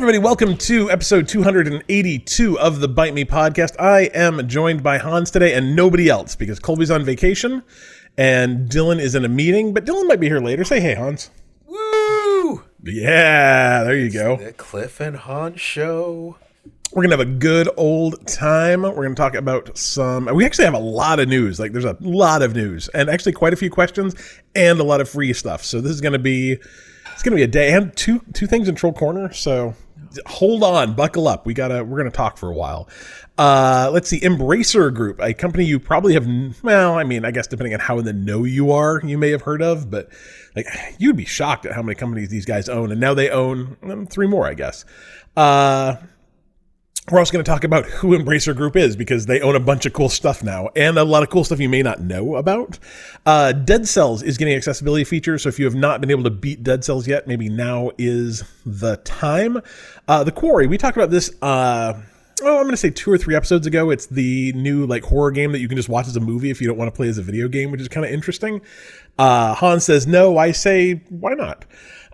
everybody, welcome to episode 282 of the Bite Me podcast. I am joined by Hans today and nobody else because Colby's on vacation and Dylan is in a meeting, but Dylan might be here later. Say hey, Hans. Woo! Yeah, there you go. The Cliff and Hans show. We're gonna have a good old time. We're gonna talk about some. We actually have a lot of news. Like, there's a lot of news, and actually quite a few questions, and a lot of free stuff. So this is gonna be, it's gonna be a day, and two two things in Troll Corner. So hold on, buckle up. We gotta, we're gonna talk for a while. Uh, let's see, Embracer Group, a company you probably have. Well, I mean, I guess depending on how in the know you are, you may have heard of, but like you'd be shocked at how many companies these guys own, and now they own um, three more, I guess. Uh, we're also going to talk about who Embracer Group is because they own a bunch of cool stuff now and a lot of cool stuff you may not know about. Uh, Dead Cells is getting accessibility features, so if you have not been able to beat Dead Cells yet, maybe now is the time. Uh, the Quarry, we talked about this. Uh, oh, I'm going to say two or three episodes ago. It's the new like horror game that you can just watch as a movie if you don't want to play as a video game, which is kind of interesting. Uh, Han says no. I say why not?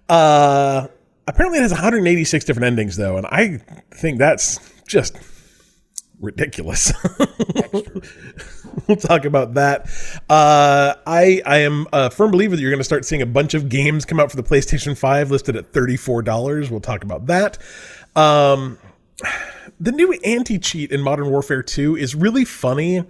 Uh, apparently, it has 186 different endings though, and I think that's just ridiculous. we'll talk about that. Uh, I I am a firm believer that you're going to start seeing a bunch of games come out for the PlayStation 5 listed at $34. We'll talk about that. Um, the new anti-cheat in Modern Warfare 2 is really funny,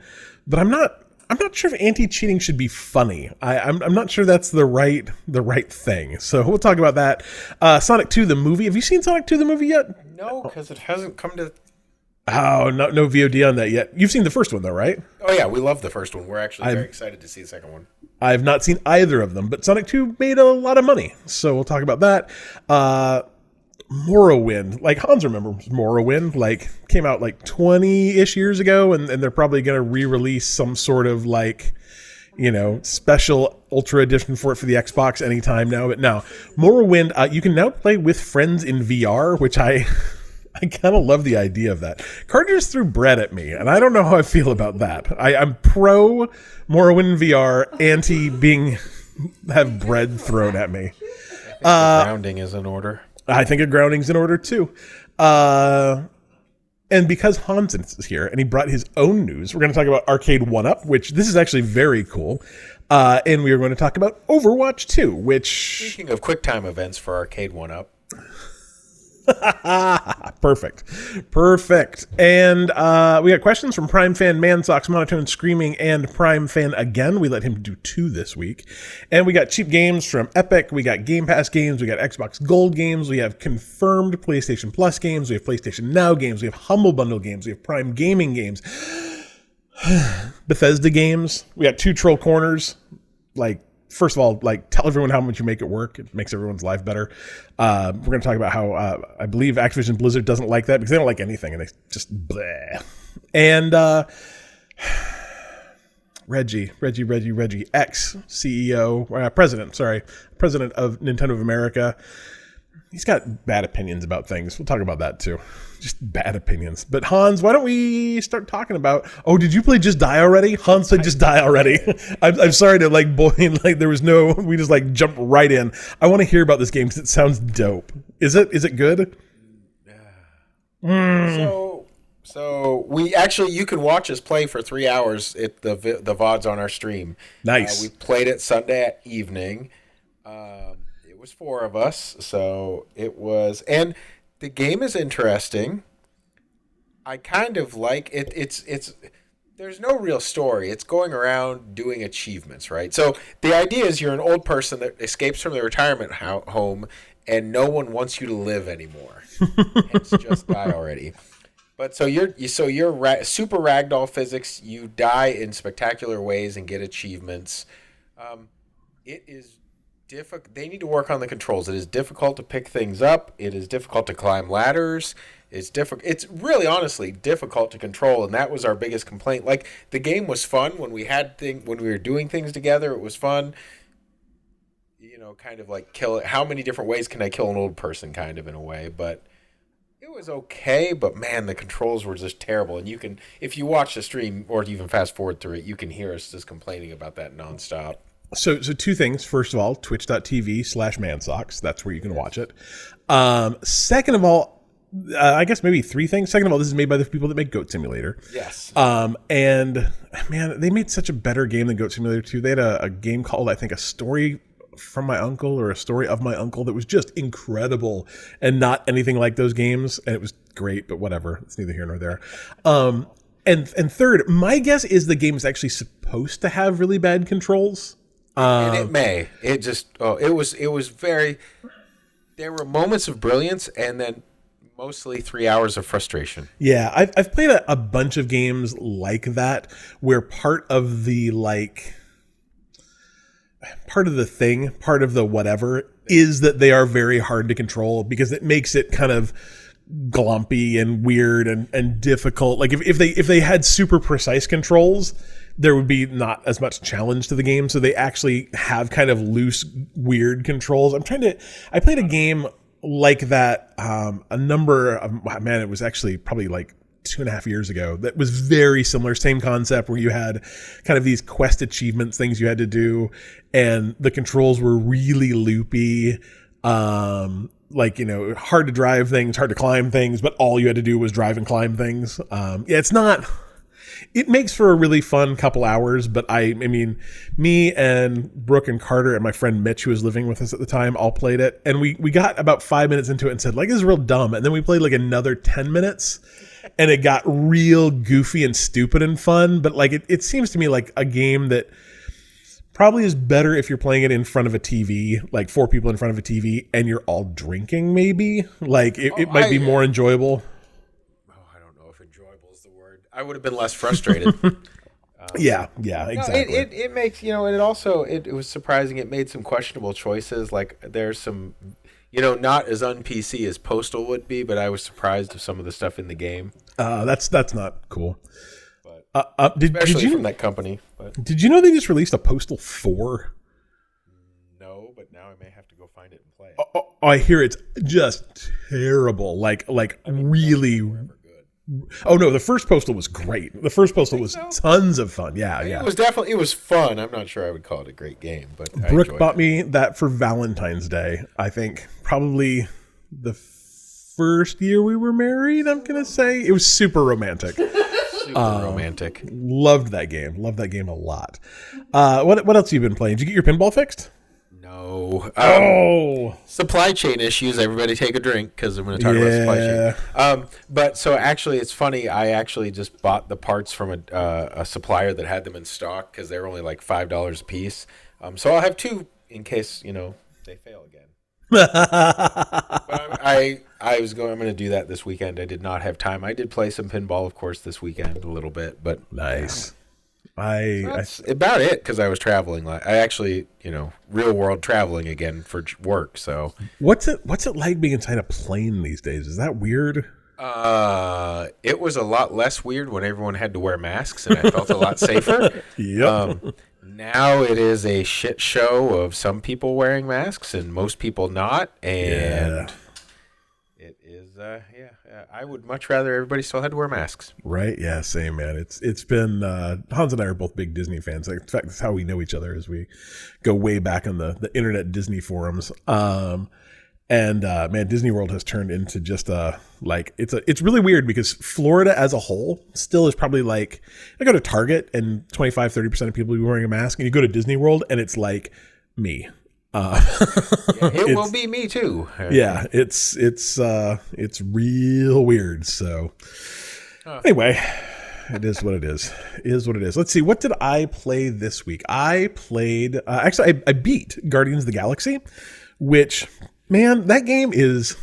but I'm not I'm not sure if anti-cheating should be funny. I, am I'm, I'm not sure that's the right the right thing. So we'll talk about that. Uh, Sonic 2 the movie. Have you seen Sonic 2 the movie yet? No, because it hasn't come to. Oh, no, no VOD on that yet. You've seen the first one though, right? Oh yeah, we love the first one. We're actually I've- excited to see the second one. I've not seen either of them, but Sonic 2 made a lot of money. So we'll talk about that. Uh Morrowind, like Hans remembers Morrowind, like came out like 20-ish years ago, and, and they're probably gonna re-release some sort of like you know, special ultra edition for it for the Xbox anytime now. But now, Morrowind, uh, you can now play with friends in VR, which I I kind of love the idea of that. Carter just threw bread at me, and I don't know how I feel about that. I, I'm pro Morrowind VR, anti being have bread thrown at me. Uh, grounding is in order. I think a grounding's in order too. Uh, and because Hansen is here and he brought his own news, we're going to talk about Arcade One Up, which this is actually very cool. Uh, and we are going to talk about Overwatch 2, which Speaking of QuickTime events for Arcade One Up, perfect, perfect. And uh, we got questions from Prime fan Man Socks, Monotone Screaming, and Prime fan again. We let him do two this week. And we got cheap games from Epic. We got Game Pass games. We got Xbox Gold games. We have confirmed PlayStation Plus games. We have PlayStation Now games. We have Humble Bundle games. We have Prime Gaming games. Bethesda games. We got two troll corners. Like, first of all, like tell everyone how much you make it work. It makes everyone's life better. Uh, we're going to talk about how uh, I believe Activision Blizzard doesn't like that because they don't like anything and they just bleh. And uh, Reggie, Reggie, Reggie, Reggie, ex CEO, uh, president, sorry, president of Nintendo of America. He's got bad opinions about things. We'll talk about that too. Just bad opinions. But Hans, why don't we start talking about? Oh, did you play Just Die already? Hans said Just Die already. I'm, I'm sorry to like boy, like there was no. We just like jump right in. I want to hear about this game because it sounds dope. Is it? Is it good? so so we actually you can watch us play for three hours. It the the vods on our stream. Nice. Uh, we played it Sunday evening. Um, was four of us, so it was, and the game is interesting. I kind of like it. It's it's there's no real story. It's going around doing achievements, right? So the idea is you're an old person that escapes from the retirement ho- home, and no one wants you to live anymore. Hence, just die already. But so you're you, so you're ra- super ragdoll physics. You die in spectacular ways and get achievements. Um, it is difficult. They need to work on the controls. It is difficult to pick things up. It is difficult to climb ladders. It's difficult. It's really honestly difficult to control, and that was our biggest complaint. Like the game was fun when we had thing when we were doing things together. It was fun. You know, kind of like kill. How many different ways can I kill an old person? Kind of in a way, but it was okay. But man, the controls were just terrible. And you can, if you watch the stream or even fast forward through it, you can hear us just complaining about that nonstop. So, so two things. First of all, twitch.tv slash mansocks. That's where you can watch it. Um, second of all, uh, I guess maybe three things. Second of all, this is made by the people that make Goat Simulator. Yes. Um, and man, they made such a better game than Goat Simulator 2. They had a, a game called, I think, a story from my uncle or a story of my uncle that was just incredible and not anything like those games. And it was great, but whatever. It's neither here nor there. Um, and and third, my guess is the game is actually supposed to have really bad controls. And it um, may. It just oh, it was it was very there were moments of brilliance and then mostly 3 hours of frustration. Yeah, I've, I've played a, a bunch of games like that where part of the like part of the thing, part of the whatever is that they are very hard to control because it makes it kind of glumpy and weird and, and difficult. Like if, if they if they had super precise controls, there would be not as much challenge to the game. So they actually have kind of loose, weird controls. I'm trying to I played a game like that um, a number of man, it was actually probably like two and a half years ago that was very similar same concept where you had kind of these quest achievements things you had to do and the controls were really loopy um like you know hard to drive things hard to climb things but all you had to do was drive and climb things um yeah it's not it makes for a really fun couple hours but i i mean me and brooke and carter and my friend mitch who was living with us at the time all played it. And we we got about five minutes into it and said like this is real dumb. And then we played like another 10 minutes and it got real goofy and stupid and fun. But like it, it seems to me like a game that probably is better if you're playing it in front of a tv like four people in front of a tv and you're all drinking maybe. Like it, oh, it might be more enjoyable Oh, I don't know if enjoyable is the word. I would have been less frustrated. yeah yeah No, exactly it, it, it makes you know, and it also it, it was surprising. It made some questionable choices. Like there's some, you know, not as un PC as Postal would be, but I was surprised of some of the stuff in the game, uh, that's that's not cool But- uh, uh, did, did you from that company. But did you know they just released a postal 4 no, but now I may have to go find it and play it. oh, I hear it's just terrible. Like like really. Oh no, the first postal was great. The first postal was tons of fun. Yeah, yeah. It was definitely it was fun. I'm not sure I would call it a great game, but Brooke bought it. me that for Valentine's Day. I think probably the first year we were married. I'm gonna say it was super romantic. super um, romantic. Loved that game. Loved that game a lot. Uh, what what else have you been playing? Did you get your pinball fixed? No. Um, Oh, supply chain issues. Everybody take a drink because I'm going to talk about supply chain. Um, but so actually, it's funny. I actually just bought the parts from a, uh, a supplier that had them in stock because they were only like five dollars a piece. Um, so I'll have two in case you know they fail again. I I was going. I'm going to do that this weekend. I did not have time. I did play some pinball, of course, this weekend a little bit, but nice. I, I about it because I was traveling. Like I actually, you know, real world traveling again for work. So. what's it what's it like being inside a plane these days? Is that weird? Uh, it was a lot less weird when everyone had to wear masks, and I felt a lot safer. Yep. Um, now it is a shit show of some people wearing masks and most people not, and it is. Uh, yeah, I would much rather everybody still had to wear masks. Right? Yeah, same man. It's it's been uh, Hans and I are both big Disney fans. In fact, that's how we know each other as we go way back on the the internet Disney forums. Um, and uh, man, Disney World has turned into just a like it's a it's really weird because Florida as a whole still is probably like I go to Target and 25 30 percent of people be wearing a mask, and you go to Disney World and it's like me. Uh, It will be me too. Yeah, it's it's uh it's real weird. So anyway, it is what it is. It is what it is. Let's see. What did I play this week? I played. Uh, actually, I, I beat Guardians of the Galaxy, which man, that game is.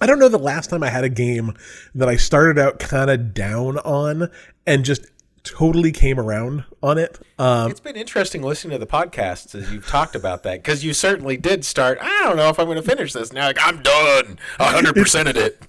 I don't know the last time I had a game that I started out kind of down on and just totally came around on it. Um, It's been interesting listening to the podcasts as you've talked about that because you certainly did start. I don't know if I'm going to finish this now. Like I'm done, hundred percent of it.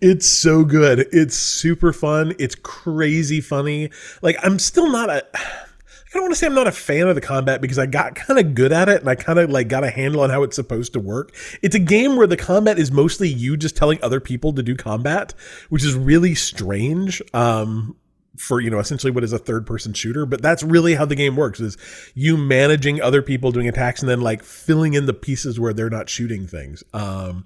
It's so good. It's super fun. It's crazy funny. Like I'm still not a I don't want to say I'm not a fan of the combat because I got kind of good at it and I kind of like got a handle on how it's supposed to work. It's a game where the combat is mostly you just telling other people to do combat, which is really strange. Um for you know essentially what is a third person shooter but that's really how the game works is you managing other people doing attacks and then like filling in the pieces where they're not shooting things um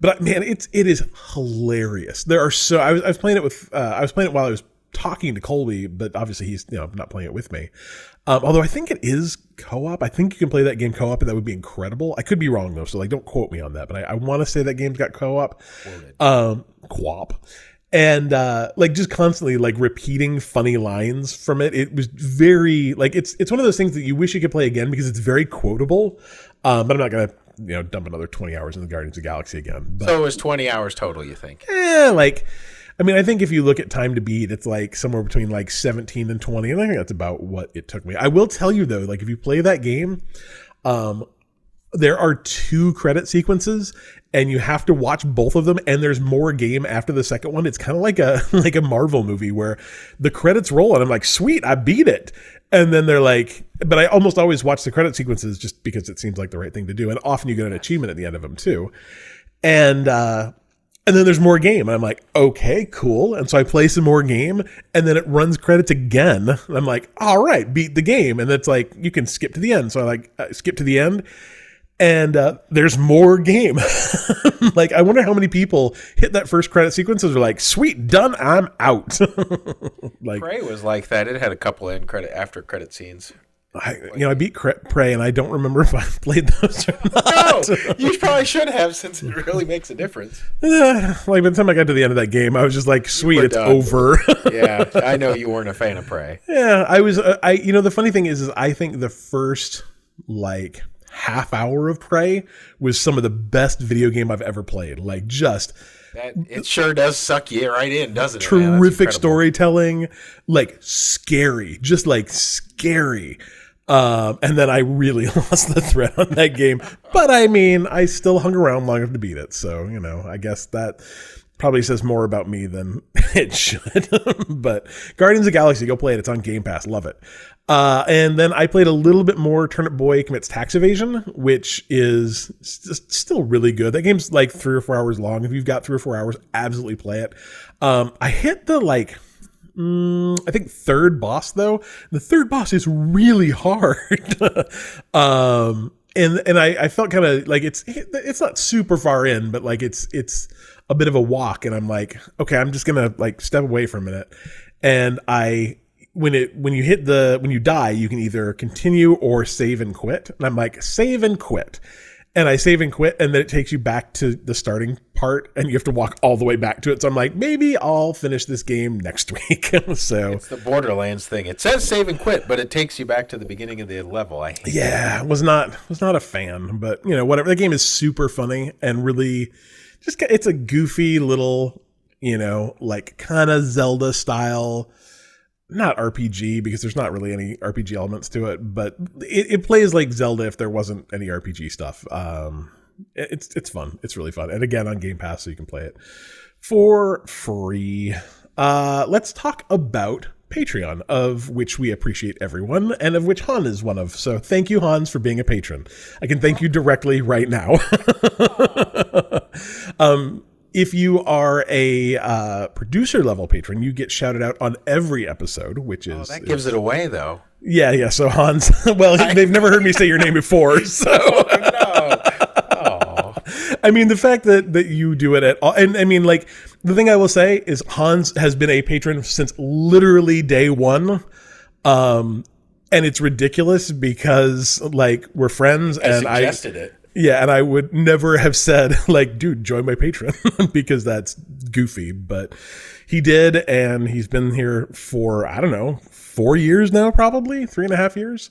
But man, it's it is hilarious. There are so I was I was playing it with uh, I was playing it while I was talking to Colby, but obviously he's you know not playing it with me. Um, although I think it is co-op. I think you can play that game co-op, and that would be incredible. I could be wrong though, so like don't quote me on that. But I, I want to say that game's got co-op, um, co-op, and uh, like just constantly like repeating funny lines from it. It was very like it's it's one of those things that you wish you could play again because it's very quotable. Um, but I'm not gonna you know dump another 20 hours in the Guardians of the Galaxy again. But So it was 20 hours total, you think? Yeah, like I mean, I think if you look at time to beat, it's like somewhere between like 17 and 20, and I think that's about what it took me. I will tell you though, like if you play that game, um, there are two credit sequences, and you have to watch both of them. And there's more game after the second one. It's kind of like a like a Marvel movie where the credits roll, and I'm like, sweet, I beat it. And then they're like, but I almost always watch the credit sequences just because it seems like the right thing to do. And often you get an achievement at the end of them too. And uh, and then there's more game. And I'm like, okay, cool. And so I play some more game, and then it runs credits again. And I'm like, all right, beat the game. And it's like you can skip to the end. So I like uh, skip to the end, and uh, there's more game. like I wonder how many people hit that first credit sequence and are like, sweet, done, I'm out. like Prey was like that. It had a couple end credit after credit scenes. I, you know, I beat Prey, and I don't remember if I played those or not. No, you probably should have since it really makes a difference. Eh, like by the time I got to the end of that game, I was just like, "Sweet, it's done. over." Yeah, I know you weren't a fan of Prey. yeah, I was. Uh, I you know the funny thing is, is I think the first like half hour of Prey was some of the best video game I've ever played. Like just That it sure does suck you right in, doesn't it? terrific storytelling, like scary, just like scary. Um, and then I really lost the thread on that game. But I mean, I still hung around long enough to beat it. So, you know, I guess that probably says more about me than it should. but Guardians of Galaxy, go play it. It's on Game Pass. Love it. Uh, and then I played a little bit more Turnip Boy Commits Tax Evasion, which is st- still really good. That game's like three or four hours long. If you've got three or four hours, absolutely play it. Um, I hit the like Mm, I think third boss though. The third boss is really hard. um, and and I, I felt kind of like it's it's not super far in, but like it's it's a bit of a walk, and I'm like, okay, I'm just gonna like step away for a minute, and I when it when you hit the when you die, you can either continue or save and quit, and I'm like save and quit. And I save and quit, and then it takes you back to the starting part, and you have to walk all the way back to it. So I'm like, maybe I'll finish this game next week. so It's the Borderlands thing. It says save and quit, but it takes you back to the beginning of the level. I hate yeah, was not was not a fan, but you know whatever. The game is super funny and really just it's a goofy little you know like kind of Zelda style. Not RPG because there's not really any RPG elements to it, but it, it plays like Zelda if there wasn't any RPG stuff. Um, it- it's it's fun. It's really fun, and again on Game Pass, so you can play it for free. Uh, let's talk about Patreon, of which we appreciate everyone, and of which Han is one of. So thank you, Hans, for being a patron. I can thank you directly right now. um, if you are a uh, producer level patron, you get shouted out on every episode, which is That gives it away, though. yeah, yeah. So Hans, well, they've never heard me say your name before, so. no. I mean, the fact that that you do it at all, and I mean, like the thing I will say is Hans has been a patron since literally day one, um, and it's ridiculous because like we're friends, I and I suggested it. yeah, and I would never have said like, dude, join my Patreon because that's goofy, but he did, and he's been here for I don't know four years now, probably three and a half years.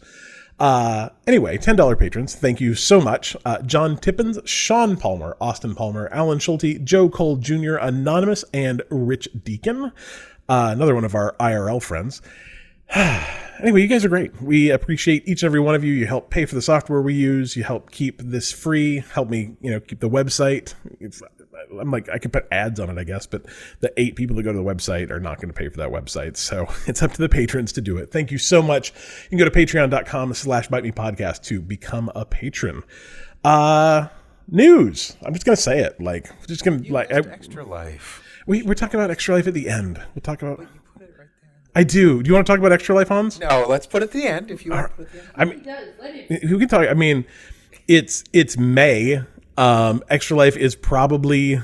Uh, anyway, $10 patrons, thank you so much. Uh, John Tippins, Sean Palmer, Austin Palmer, Alan Schulte, Joe Cole Jr., Anonymous, and Rich Deacon, uh, another one of our IRL friends. anyway, you guys are great. We appreciate each and every one of you. You help pay for the software we use. You help keep this free. Help me, you know, keep the website. It's, I'm like, I could put ads on it, I guess, but the eight people that go to the website are not going to pay for that website. So it's up to the patrons to do it. Thank you so much. You can go to patreon.com slash bite me podcast to become a patron. Uh, news. I'm just going to say it. Like, just going to, like, I, Extra life. we, we're talking about extra life at the end. We'll talk about. I do. Do you want to talk about extra life, Hans? No, let's put it at the end if you want to put it at the end. I mean, It does. Let it. who can talk? I mean, it's it's May. Um, Extra Life is probably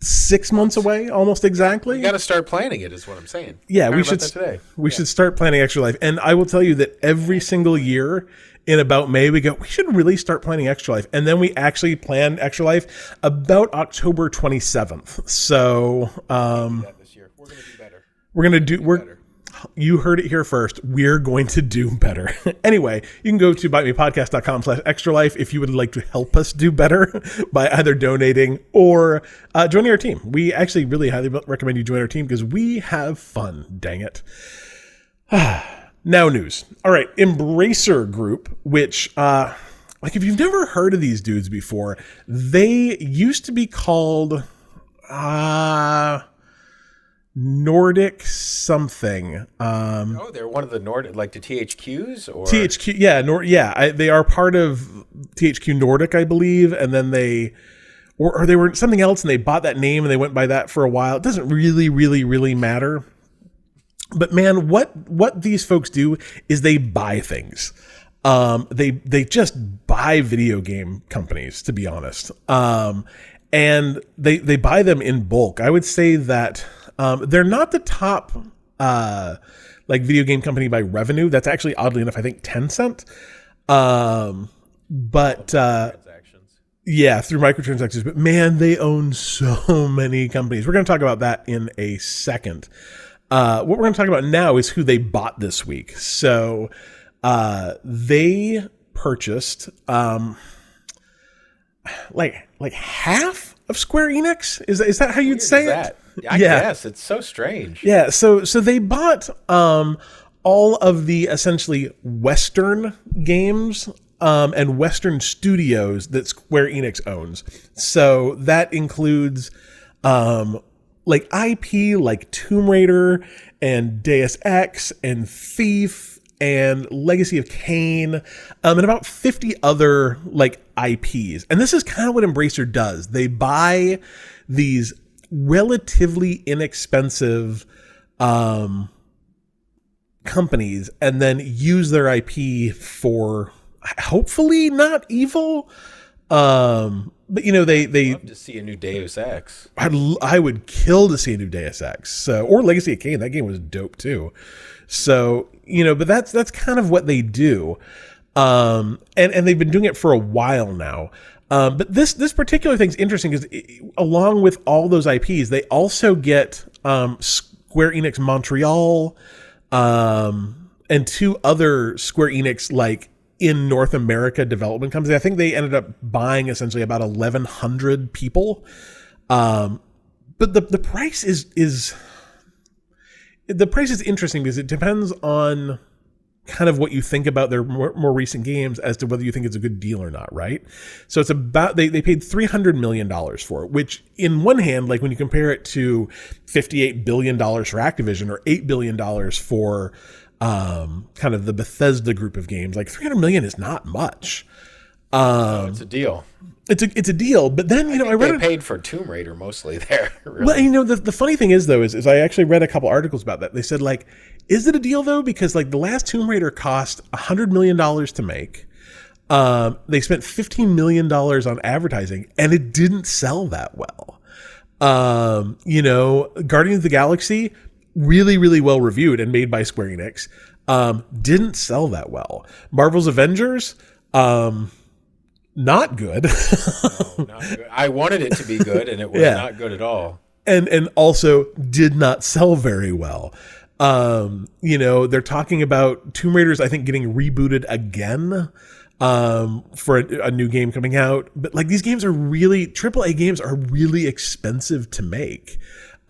six months away, almost exactly. You got to start planning it. Is what I'm saying. Yeah, we should today. we should start planning Extra Life. And I will tell you that every single year in about May we go, we should really start planning Extra Life. And then we actually plan Extra Life about October 27th. So um, this year, we're gonna do better. we're gonna do we're better. You heard it here first. We're going to do better. anyway, you can go to bitemepodcast.com slash extra life if you would like to help us do better by either donating or uh, joining our team. We actually really highly recommend you join our team because we have fun. Dang it. now news. All right, Embracer Group, which uh like if you've never heard of these dudes before, they used to be called uh Nordic something. Um Oh, they're one of the Nordic, like the THQs or THQ, yeah, Nor- yeah, I, they are part of THQ Nordic, I believe, and then they, or, or they were something else, and they bought that name and they went by that for a while. It doesn't really, really, really matter. But man, what what these folks do is they buy things. Um, they they just buy video game companies, to be honest. Um, and they they buy them in bulk. I would say that um, they're not the top uh, like video game company by revenue. That's actually oddly enough, I think Tencent. Um, but uh, yeah, through microtransactions. But man, they own so many companies. We're going to talk about that in a second. Uh, what we're going to talk about now is who they bought this week. So uh, they purchased um, like like half of Square Enix. Is that, is that how you'd say it? I Yeah. guess it's so strange. Yeah, so so they bought um all of the essentially Western games um, and Western studios that Square Enix owns. So that includes um, like IP like Tomb Raider and Deus Ex and Thief and Legacy of Kain, um, and about 50 other like IPs. And this is kind of what Embracer does. They buy these relatively inexpensive um, companies and then use their IP for hopefully not evil. Um, but you know they they Love to see a new Deus Ex. I'd, l- I would kill to see a new Deus Ex. So, or Legacy of Kain. That game was dope too. So, you know, but that's that's kind of what they do. Um, and and they've been doing it for a while now. Um, but this this particular thing's interesting because along with all those IPs, they also get um, Square Enix Montreal um, and two other Square Enix like in North America development companies. I think they ended up buying essentially about eleven hundred people. Um, but the the price is is the price is interesting because it depends on kind of what you think about their more, more recent games as to whether you think it's a good deal or not, right? So it's about they, they paid three hundred million dollars for it, which in one hand, like when you compare it to fifty eight billion dollars for Activision or eight billion dollars for um, kind of the Bethesda group of games, like three hundred million is not much. Um, It's a deal. it's a it's a deal, but then you know I, read They it. paid for Tomb Raider mostly there. Really. Well, you know, the, the funny thing is though, is, is I actually read a couple articles about that. They said like, is it a deal though? Because like the last Tomb Raider cost hundred million dollars to make. Um, they spent fifteen million dollars on advertising, and it didn't sell that well. Um, you know, Guardians of the Galaxy, really, really well reviewed and made by Square Enix. Um, didn't sell that well. Marvel's Avengers, um, not good. Not good. I wanted it to be good, and it was Yeah. not good at all. and and also did not sell very well. Um, you know, they're talking about Tomb Raiders, I think, getting rebooted again um, for a, a new game coming out. But like these games are really AAA games are really expensive to make.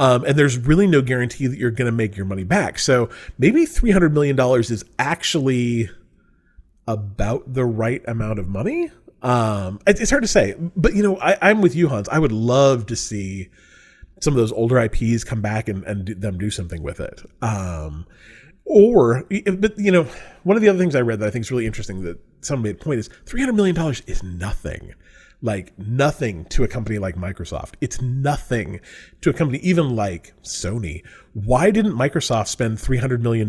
Um, and there's really no guarantee that you're going to make your money back. So maybe $300 million is actually about the right amount of money. Um, it- it's hard to say, but you know, I, I'm with you, Hans. I would love to see some of those older IPs come back and, and do, them do something with it. Um, or, but you know, one of the other things I read that I think is really interesting that someone made a point is $300 million is nothing. Like nothing to a company like Microsoft. It's nothing to a company even like Sony. Why didn't Microsoft spend $300 million,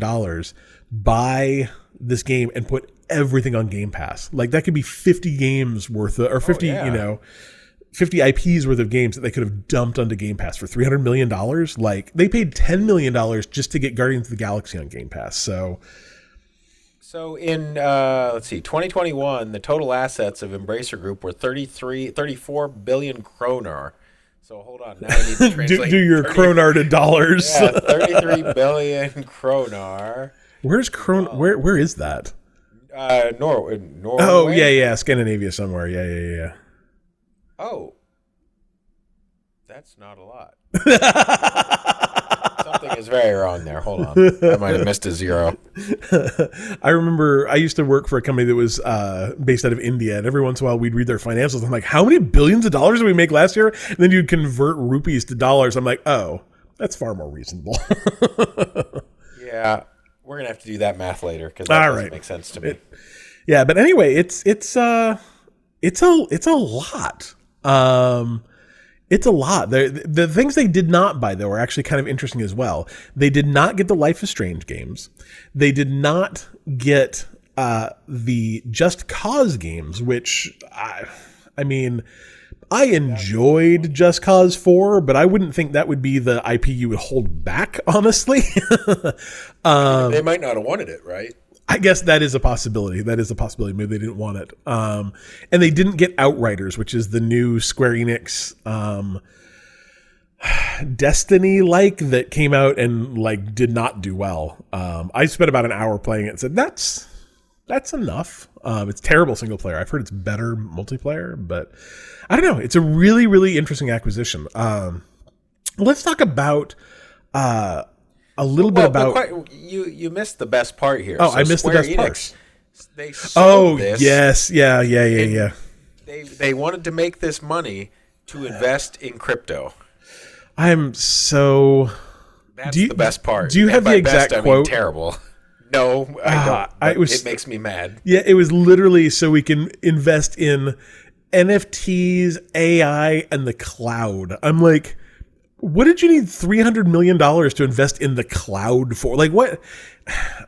buy this game, and put everything on Game Pass? Like that could be 50 games worth of, or 50, yeah. you know, 50 IPs worth of games that they could have dumped onto Game Pass for 300 million dollars. Like they paid 10 million dollars just to get Guardians of the Galaxy on Game Pass. So So in uh, let's see, 2021, the total assets of Embracer Group were 33, 34 billion kroner. So hold on, now I need to do, translate. do your 30 kronar to dollars. Yeah, 33 billion kroner. Where's Kron? Where where is that? Uh, Nor- Norway. Oh yeah, yeah, Scandinavia somewhere. Yeah, yeah, yeah. Oh, that's not a lot. Something is very wrong there. Hold on, I might have missed a zero. I remember I used to work for a company that was uh, based out of India, and every once in a while we'd read their financials. I'm like, how many billions of dollars did we make last year? And then you'd convert rupees to dollars. I'm like, oh, that's far more reasonable. Yeah, we're gonna have to do that math later because that All doesn't right. make sense to me. yeah, but anyway, it's it's uh it's a it's a lot. Um it's a lot. The, the things they did not buy though are actually kind of interesting as well. They did not get the Life is Strange games. They did not get uh the Just Cause games, which I I mean I enjoyed Just Cause 4, but I wouldn't think that would be the IP you would hold back, honestly. Um, they might not have wanted it, right? I guess that is a possibility. That is a possibility. Maybe they didn't want it. Um, and they didn't get Outriders, which is the new Square Enix um, Destiny like that came out and like did not do well. Um, I spent about an hour playing it and said that's that's enough. Um, it's terrible single player. I've heard it's better multiplayer, but I don't know. It's a really really interesting acquisition. Um, let's talk about uh, a little Well, bit about. quite- you you missed the best part here. Oh, I missed the Square best part. They Oh this. yes, yeah, yeah, yeah, in- yeah. They they wanted to make this money to invest in crypto. I'm so. That's Do you- the best part. do you And have the exact best, I mean quote? terrible. No, I Ah, don't. I was- it makes me mad. Yeah, it was literally so we can invest in NFTs, AI, and the cloud. I'm like, what did you need three hundred million dollars to invest in the cloud for? Like, what?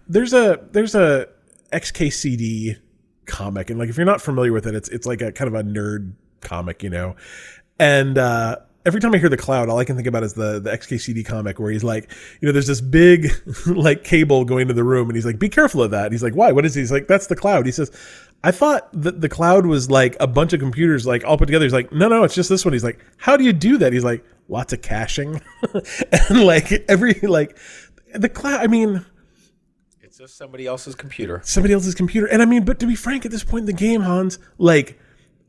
There's a there's a XKCD comic, and like if you're not familiar with it, it's it's like a kind of a nerd comic, you know, and. uh Every time I hear the cloud, all I can think about is the the XKCD comic where he's like, you know, there's this big like cable going to the room, and he's like, "Be careful of that." And he's like, "Why? What is he?" He's like, "That's the cloud." He says, "I thought that the cloud was like a bunch of computers like all put together." He's like, "No, no, it's just this one." He's like, "How do you do that?" He's like, "Lots of caching," and like every like the cloud. I mean, It's just somebody else's computer. somebody else's computer. And I mean, but to be frank, at this point in the game, Hans, like,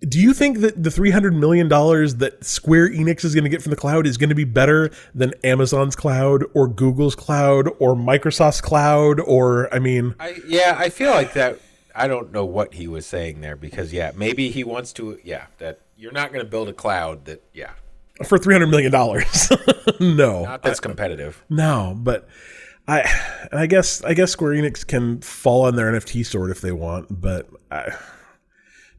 do you think that the three hundred million dollars that Square Enix is going to get from the cloud is going to be better than Amazon's cloud or Google's cloud or Microsoft's cloud? Or I mean, I yeah, I feel like that. I don't know what he was saying there because yeah, maybe he wants to. Yeah, that you're not going to build a cloud that yeah, for three hundred million dollars, no, not that's competitive. no. But I, I guess, I guess Square Enix can fall on their NFT sword if they want, but I,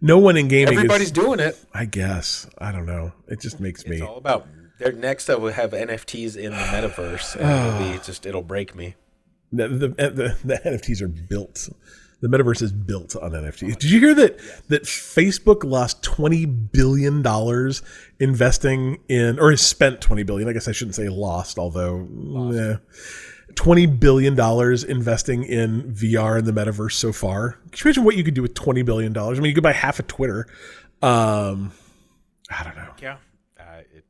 no one in gaming Everybody's is. doing it. I guess I don't know. It just makes me. It's all about. Their next up will have NFTs in the metaverse, and it'll be just it'll break me. The, the, the, the NFTs are built. The metaverse is built on NFTs. Did you hear that that Facebook lost twenty billion dollars investing in, or has spent twenty billion? I guess I shouldn't say lost, although eh, twenty billion dollars investing in VR and the metaverse so far. Can you imagine what you could do with twenty billion dollars? I mean, you could buy half of Twitter. Um, I don't know. Yeah, uh, it,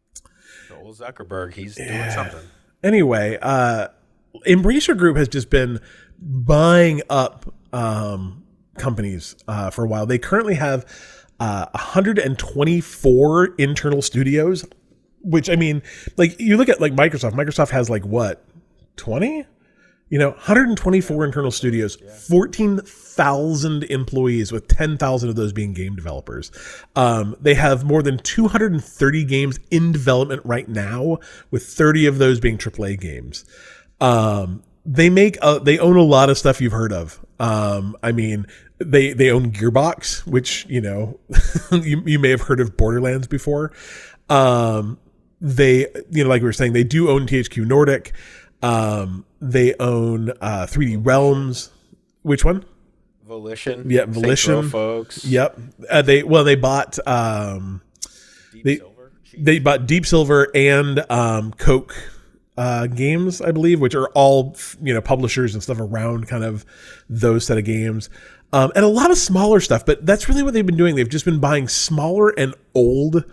the old Zuckerberg, he's doing something. anyway, uh, Embracer Group has just been buying up um, companies uh, for a while. They currently have uh, 124 internal studios, which I mean, like you look at like Microsoft. Microsoft has like what 20? You know, 124 internal studios, 14,000 employees, with 10,000 of those being game developers. Um, they have more than 230 games in development right now, with 30 of those being AAA games. Um, they make uh, they own a lot of stuff you've heard of. Um, I mean, they they own Gearbox, which you know you you may have heard of Borderlands before. Um, they you know like we were saying they do own THQ Nordic. Um, they own uh, 3D Realms. Which one? Volition, Yeah, Volition. Folks. Yep. Uh, they well they bought um, Deep They- Silver. they bought Deep Silver and um, Koch uh, games, I believe, which are all you know publishers and stuff around kind of those set of games, um, and a lot of smaller stuff. But that's really what they've been doing. They've just been buying smaller and old.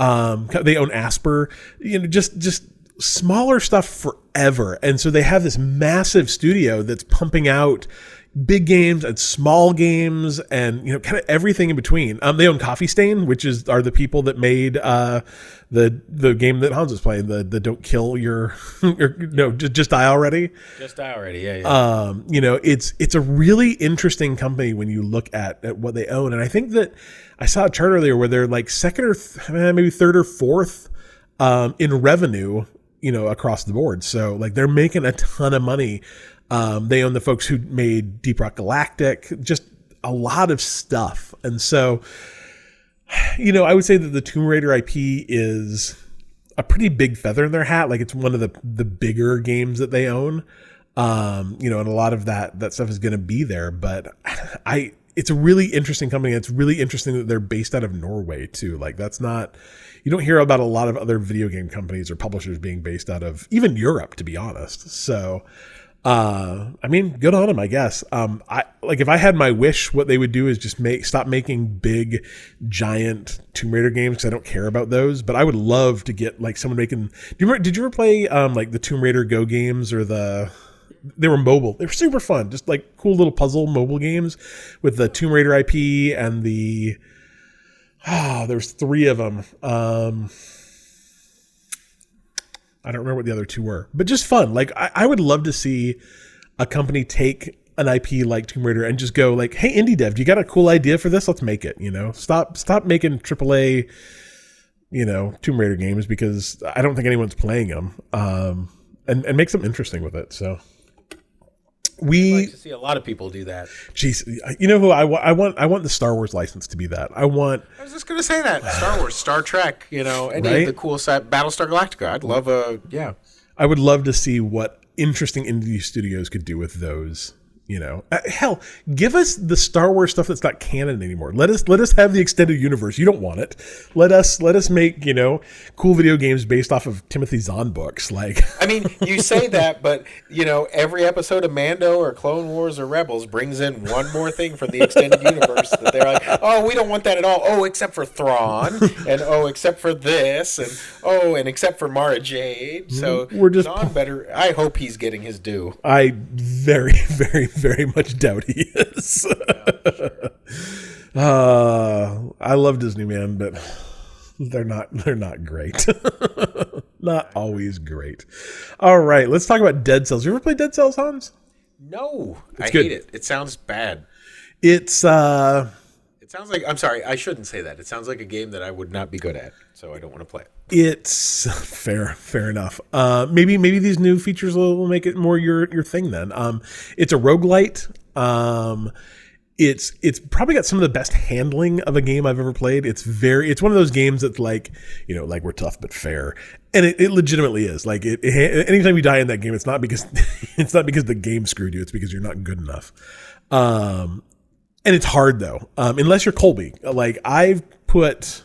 Um, they own Aspyr, you know, just just smaller stuff forever, and so they have this massive studio that's pumping out big games and small games and you know kind of everything in between. Um, they own Coffee Stain, which is are the people that made uh, the the game that Hans is playing, the the don't kill your, your no just just die already. Just die already. Yeah, yeah. Um, you know, it's it's a really interesting company when you look at, at what they own, and I think that I saw a chart earlier where they're like second or th- eh, maybe third or fourth um, in revenue, you know, across the board. So like they're making a ton of money. Um, they own the folks who made Deep Rock Galactic, just a lot of stuff, and so you know, I would say that the Tomb Raider IP is a pretty big feather in their hat. Like it's one of the the bigger games that they own. Um, you know, and a lot of that that stuff is going to be there. But I, it's a really interesting company. It's really interesting that they're based out of Norway too. Like that's not you don't hear about a lot of other video game companies or publishers being based out of even Europe, to be honest. So. Uh, I mean, good on them, I guess. Um, I like if I had my wish, what they would do is just make stop making big, giant Tomb Raider games because I don't care about those. But I would love to get like someone making. Do you remember, did you ever play um like the Tomb Raider Go games or the? They were mobile. They were super fun, just like cool little puzzle mobile games with the Tomb Raider IP and the. Ah, there's three of them. Um, I don't remember what the other two were, but just fun. Like I, I would love to see a company take an IP like Tomb Raider and just go like, "Hey, indie dev, you got a cool idea for this? Let's make it." You know, stop stop making AAA, you know, Tomb Raider games because I don't think anyone's playing them. Um, and and make something interesting with it. So we, like to see a lot of people do that. jeez, uh, you know who I, wa- I want? I want the Star Wars license to be that. I want I was just gonna say that Star Wars, Star Trek, you know, any Right? of the cool side, Battlestar Galactica. I'd love a yeah. I would love to see what interesting indie studios could do with those. You know, Uh, hell, give us the Star Wars stuff that's not canon anymore. Let us let us have the extended universe. You don't want it. Let us let us make you know cool video games based off of Timothy Zahn books. Like, I mean, you say that, but you know, every episode of Mando or Clone Wars or Rebels brings in one more thing from the extended universe that they're like, oh, we don't want that at all. Oh, except for Thrawn, and oh, except for this, and oh, and except for Mara Jade. So We're just- Zahn better. I hope he's getting his due. I very very very much doubt he is. uh, I love Disney, man, but they're not they're not great. not always great. All right, let's talk about Dead Cells. You ever play Dead Cells, Hans? No, I good. hate it. It sounds bad. It's uh It sounds like I'm sorry. I shouldn't say that. It sounds like a game that I would not be good at, so I don't want to play it. It's fair fair enough uh maybe maybe these new features will, will make it more your your thing then um it's a roguelite um it's it's probably got some of the best handling of a game I've ever played. It's very it's one of those games that's like you know like we're tough but fair, and it, it legitimately is. Like it, it, anytime you die in that game, it's not because it's not because the game screwed you. It's because you're not good enough. Um, and it's hard though, um, unless you're Colby. Like I've put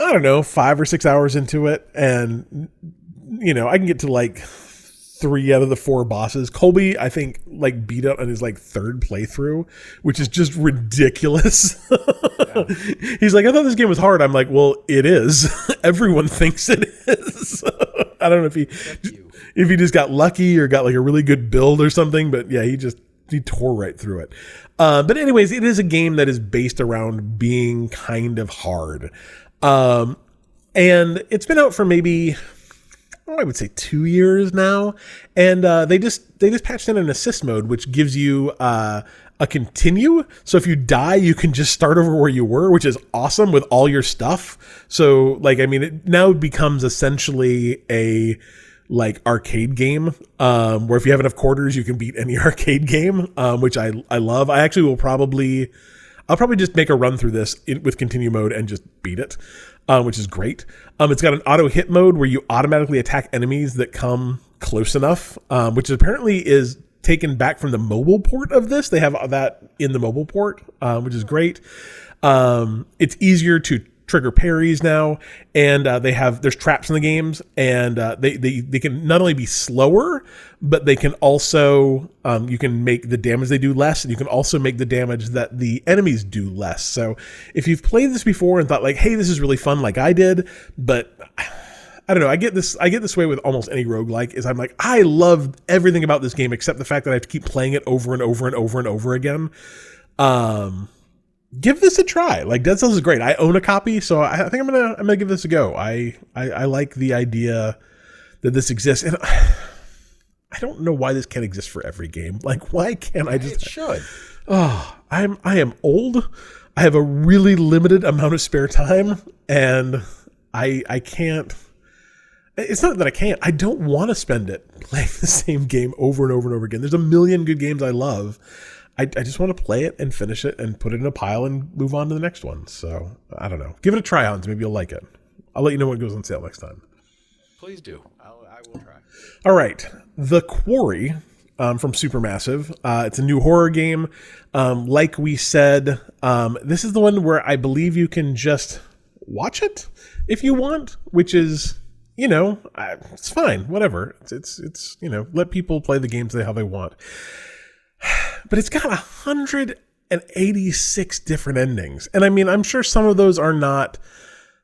I don't know, five or six hours into it, and you know, I can get to like three out of the four bosses. Colby, I think, like beat up on his like third playthrough, which is just ridiculous. He's like, I thought this game was hard. I'm like, well, it is. Everyone thinks it is. I don't know if he if he just got lucky or got like a really good build or something, but yeah, he just he tore right through it. Uh, but anyways, it is a game that is based around being kind of hard. Um, and it's been out for maybe oh, I would say two years now, and uh, they just they just patched in an assist mode, which gives you uh, a continue. So if you die, you can just start over where you were, which is awesome with all your stuff. So like I mean, it now becomes essentially a like arcade game um, where if you have enough quarters, you can beat any arcade game, um, which I I love. I actually will probably. I'll probably just make a run through this in, with continue mode and just beat it, um, which is great. Um, it's got an auto hit mode where you automatically attack enemies that come close enough, um, which apparently is taken back from the mobile port of this. They have that in the mobile port, uh, which is great. Um, it's easier to trigger parries now, and uh, they have there's traps in the games, and uh, they they they can not only be slower, but they can also um, you can make the damage they do less, and you can also make the damage that the enemies do less. So if you've played this before and thought like, hey, this is really fun, like I did, but I don't know. I get this. I get this way with almost any roguelike. Is I'm like, I love everything about this game except the fact that I have to keep playing it over and over and over and over again. Um, give this a try. Like Dead Cells is great. I own a copy, so I, think I'm gonna I'm gonna give this a go. I, I I like the idea that this exists, and I don't know why this can't exist for every game. Like, why can't I just? It should. Oh, I'm I am old. I have a really limited amount of spare time, and I I can't. It's not that I can't. I don't want to spend it playing the same game over and over and over again. There's a million good games I love. I, I just want to play it and finish it and put it in a pile and move on to the next one. So I don't know. Give it a try, Hans. Maybe you'll like it. I'll let you know when it goes on sale next time. Please do. I'll, I will try. All right. The Quarry um, from Supermassive. Uh, it's a new horror game. Um, like we said, um, this is the one where I believe you can just watch it if you want, which is you know, it's fine, whatever. It's, it's, it's, you know, let people play the games they how they want. But it's got 186 different endings. And I mean, I'm sure some of those are not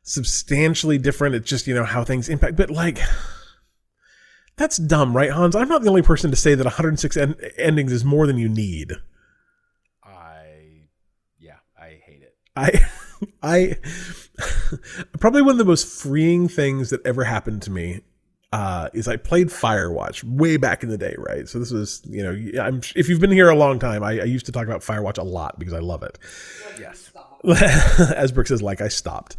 substantially different. It's just, you know, how things impact. But like, that's dumb, right, Hans? I'm not the only person to say that 106 en- endings is more than you need. I, yeah, I hate it. I, I, probably one of the most freeing things that ever happened to me uh, is I played Firewatch way back in the day, right? So this is, you know, I'm, if you've been here a long time, I, I used to talk about Firewatch a lot because I love it. Yes. As Brooke says, like I stopped.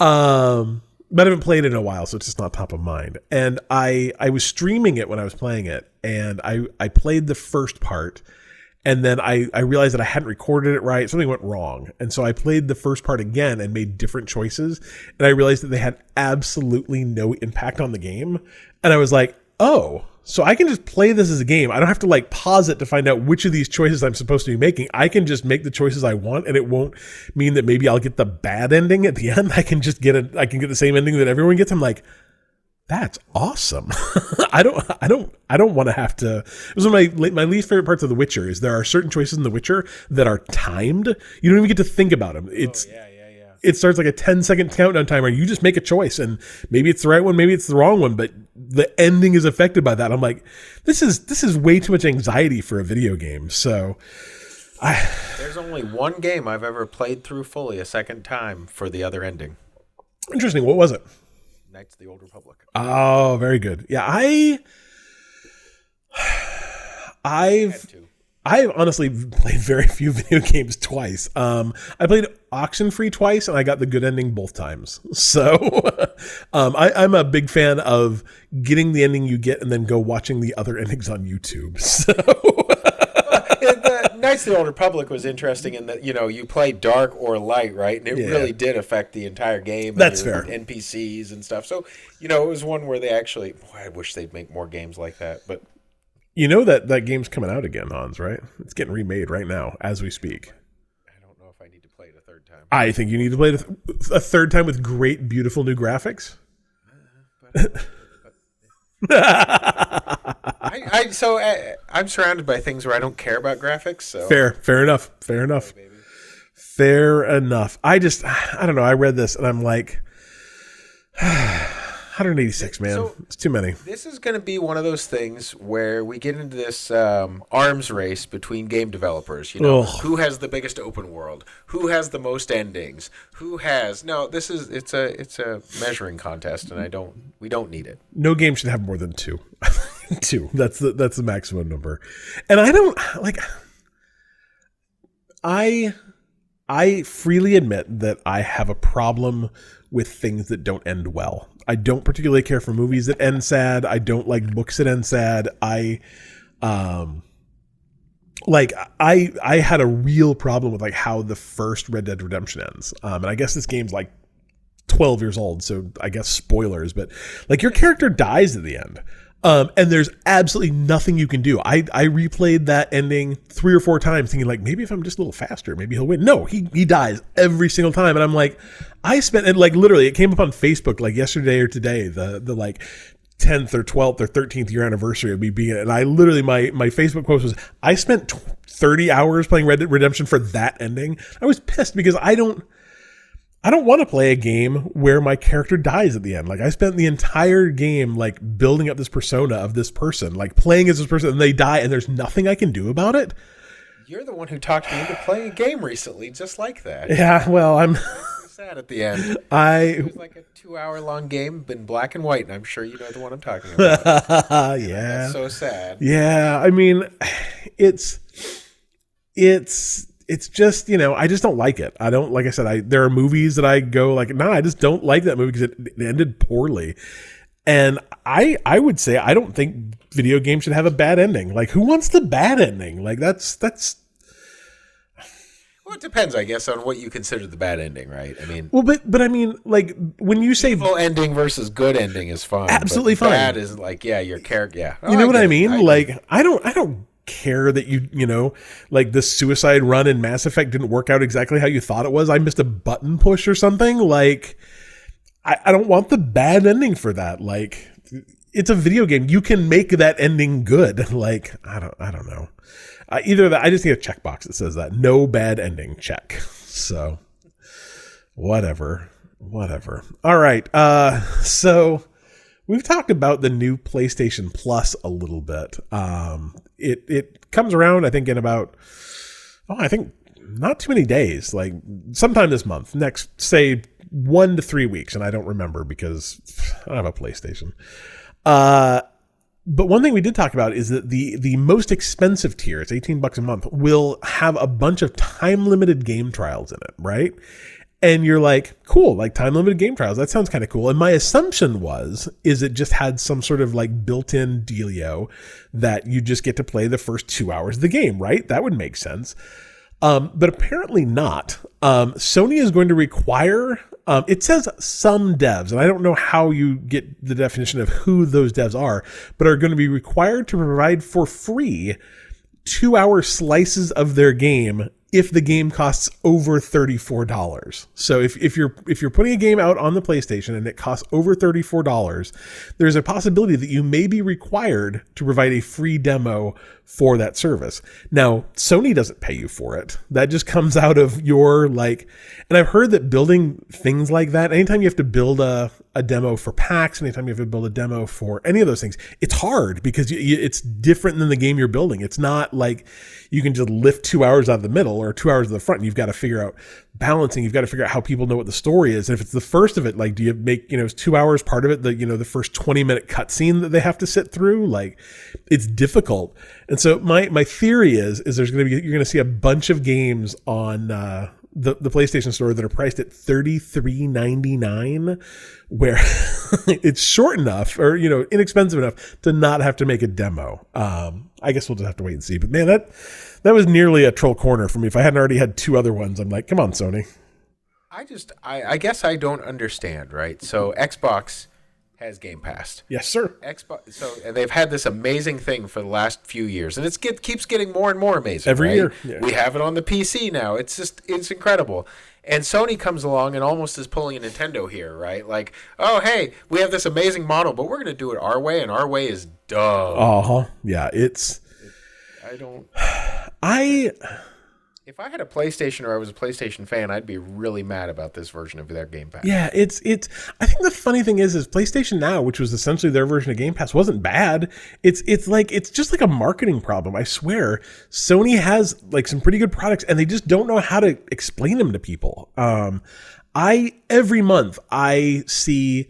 Um, but I haven't played it in a while, so it's just not top of mind. And I I was streaming it when I was playing it, and I I played the first part, and then I, I realized that I hadn't recorded it right. Something went wrong. And so I played the first part again and made different choices. And I realized that they had absolutely no impact on the game. And I was like, oh, so I can just play this as a game. I don't have to like pause it to find out which of these choices I'm supposed to be making. I can just make the choices I want and it won't mean that maybe I'll get the bad ending at the end. I can just get it. I can get the same ending that everyone gets. I'm like, that's awesome. I don't, I don't, I don't want to have to. It was one of my my least favorite parts of The Witcher is there are certain choices in The Witcher that are timed. You don't even get to think about them. Oh, it's oh, yeah, yeah, yeah. It starts like a 10 second countdown timer. You just make a choice, and maybe it's the right one, maybe it's the wrong one, but the ending is affected by that. I'm like, this is this is way too much anxiety for a video game. So. I, There's only one game I've ever played through fully a second time for the other ending. Interesting. What was it? Knights of the Old Republic. Oh, very good. Yeah, I I've I've honestly played very few video games twice. Um, I played Oxenfree twice, and I got the good ending both times. So, um, I, I'm a big fan of getting the ending you get, and then go watching the other endings on YouTube. So, Knights of the Old Republic was interesting in that you know you play dark or light, right? And it yeah. really did affect the entire game. That's fair. NPCs and stuff. So you know it was one where they actually. Boy, I wish they'd make more games like that. But you know that that game's coming out again, Hans. Right? It's getting remade right now as we speak. I don't know if I need to play it a third time. I think you need to play it a third time with great, beautiful new graphics. Uh, but, I, I, so I, I'm surrounded by things where I don't care about graphics. So fair, fair enough, fair enough, fair enough. I just, I don't know. I read this and I'm like, 186, man. So it's too many. This is going to be one of those things where we get into this um, arms race between game developers. You know, Ugh. who has the biggest open world? Who has the most endings? Who has no? This is it's a it's a measuring contest, and I don't we don't need it. No game should have more than two. two. That's the that's the maximum number. And I don't like. I I freely admit that I have a problem with things that don't end well. I don't particularly care for movies that end sad. I don't like books that end sad. I um like I I had a real problem with like how the first Red Dead Redemption ends. Um and I guess this game's like 12 years old, so I guess spoilers, but like your character dies at the end. Um, and there's absolutely nothing you can do. I, I replayed that ending three or four times, thinking like maybe if I'm just a little faster, maybe he'll win. No, he he dies every single time, and I'm like, I spent and like literally, it came up on Facebook like yesterday or today. The the like 10th or 12th or 13th year anniversary of me being it. and I literally my my Facebook post was I spent 30 hours playing Red Dead Redemption for that ending. I was pissed because I don't I don't want to play a game where my character dies at the end. Like I spent the entire game like building up this persona of this person, like playing as this person, and they die, and there's nothing I can do about it. You're the one who talked me into playing a game recently, just like that. Yeah, well, I'm sad at the end. I It was like a two-hour-long game in black and white, and I'm sure you know the one I'm talking about. yeah, so sad. yeah. I mean, it's it's it's just you know I just don't like it. I don't like I said I there are movies that I go like no I just don't like that movie because it, it ended poorly. And I I would say I don't think video games should have a bad ending. Like who wants the bad ending? Like that's that's Well, it depends, I guess, on what you consider the bad ending, right? I mean, well but but I mean like when you say full ending versus good ending is fine. but Absolutely fine. Bad is like, yeah, your character, yeah. Oh, you know what I mean? like. I don't I don't care that you you know like the suicide run in Mass Effect didn't work out exactly how you thought it was. I missed a button push or something. Like I, I don't want the bad ending for that. Like it's a video game. You can make that ending good. Like I don't I don't know. Uh, either that I just need a checkbox that says that no bad ending check. So whatever whatever all right uh so we've talked about the new PlayStation Plus a little bit. Um, it it comes around, I think, in about oh, I think not too many days, like sometime this month, next say one to three weeks, and I don't remember because I have a PlayStation. Uh, but one thing we did talk about is that the the most expensive tier, it's 18 bucks a month, will have a bunch of time limited game trials in it, right? And you're like, cool, like time limited game trials. That sounds kind of cool. And my assumption was, is it just had some sort of like built in dealio that you just get to play the first two hours of the game, right? That would make sense. Um, but apparently not. Um, Sony is going to require. Um, it says some devs, and I don't know how you get the definition of who those devs are, but are going to be required to provide for free two-hour slices of their game if the game costs over $34. So if, if you're if you're putting a game out on the PlayStation and it costs over $34, there's a possibility that you may be required to provide a free demo for that service. Now, Sony doesn't pay you for it. That just comes out of your like and I've heard that building things like that, anytime you have to build a, a demo for packs, anytime you have to build a demo for any of those things, it's hard because you, you, it's different than the game you're building. It's not like you can just lift two hours out of the middle or two hours of the front. And You've got to figure out balancing. You've got to figure out how people know what the story is. And if it's the first of it, like, do you make, you know, two hours part of it, the, you know, the first 20 minute cutscene that they have to sit through? Like, it's difficult. And so my, my theory is, is there's going to be, you're going to see a bunch of games on, uh, the, the PlayStation Store that are priced at thirty three ninety nine, where it's short enough or you know inexpensive enough to not have to make a demo. Um, I guess we'll just have to wait and see. But man, that that was nearly a troll corner for me. If I hadn't already had two other ones, I'm like, come on, Sony. I just, I, I guess I don't understand, right? So Xbox has Game Pass. Yes, sir. Xbox, so and they've had this amazing thing for the last few years, and it's get keeps getting more and more amazing. Every right? year, yeah. we have it on the PC now. It's just it's incredible. And Sony comes along and almost is pulling a Nintendo here, right? Like, oh hey, we have this amazing model, but we're gonna do it our way, and our way is dumb. Uh huh. Yeah, it's I don't. I If I had a PlayStation or I was a PlayStation fan, I'd be really mad about this version of their Game Pass. Yeah, it's it's. I think the funny thing is, is PlayStation Now, which was essentially their version of Game Pass, wasn't bad. It's it's like it's just like a marketing problem. I swear, Sony has like some pretty good products, and they just don't know how to explain them to people. Um, I every month I see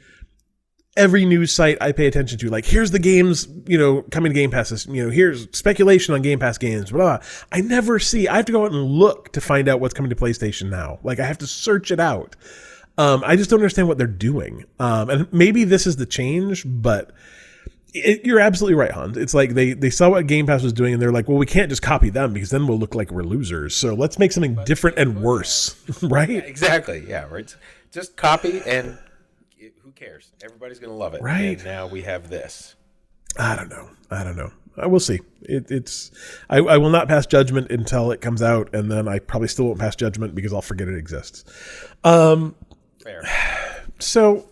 every news site I pay attention to, like here's the games, you know, coming to Game Pass. You know, here's speculation on Game Pass games. Blah, blah. I never see. I have to go out and look to find out what's coming to PlayStation now. Like I have to search it out. Um, I just don't understand what they're doing. Um, and maybe this is the change, but it, you're absolutely right, Hans. It's like they they saw what Game Pass was doing, and they're like, well, we can't just copy them because then we'll look like we're losers. So let's make something different and worse, right? Exactly. Yeah. Right. Just copy and who cares? Everybody's gonna love it. Right. And now we have this. I don't know. I don't know. I will see. It, it's I, I will not pass judgment until it comes out, and then I probably still won't pass judgment because I'll forget it exists. Um, Fair. so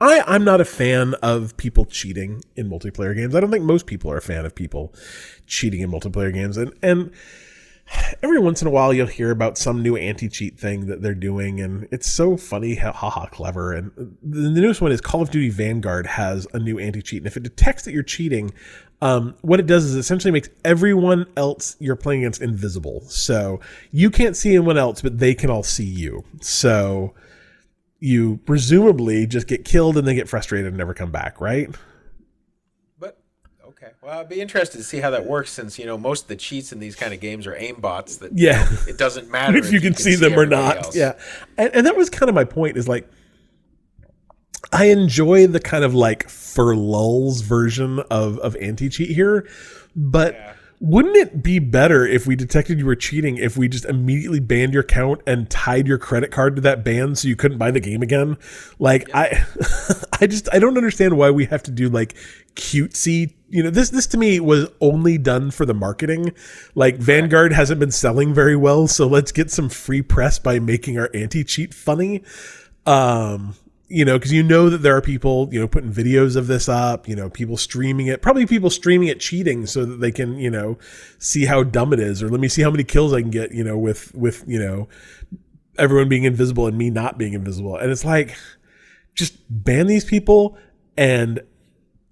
I I'm not a fan of people cheating in multiplayer games. I don't think most people are a fan of people cheating in multiplayer games, and and every once in a while you'll hear about some new anti-cheat thing that they're doing and it's so funny how haha clever. And the newest one is call of duty vanguard has a new anti-cheat and if it detects that you're cheating um, what it does is essentially makes everyone else you're playing against invisible. So you can't see anyone else but they can all see you. So you presumably just get killed and then get frustrated and never come back right well, I'd be interested to see how that works since you know most of the cheats in these kind of games are aim bots that yeah it doesn't matter if you can see them or not. else. Yeah. And, and that was kind of my point is like, I enjoy the kind of like for lulls version of, of anti cheat here, but Yeah. Wouldn't it be better if we detected you were cheating if we just immediately banned your account and tied your credit card to that ban so you couldn't buy the game again? Like I I just I don't understand why we have to do like cutesy you know this this to me was only done for the marketing. Like vanguard hasn't been selling very well so let's get some free press by making our anti-cheat funny. Um you know because you know that there are people you know putting videos of this up you know people streaming it probably people streaming it cheating so that they can you know see how dumb it is or let me see how many kills i can get you know with with you know everyone being invisible and me not being invisible. And it's like just ban these people and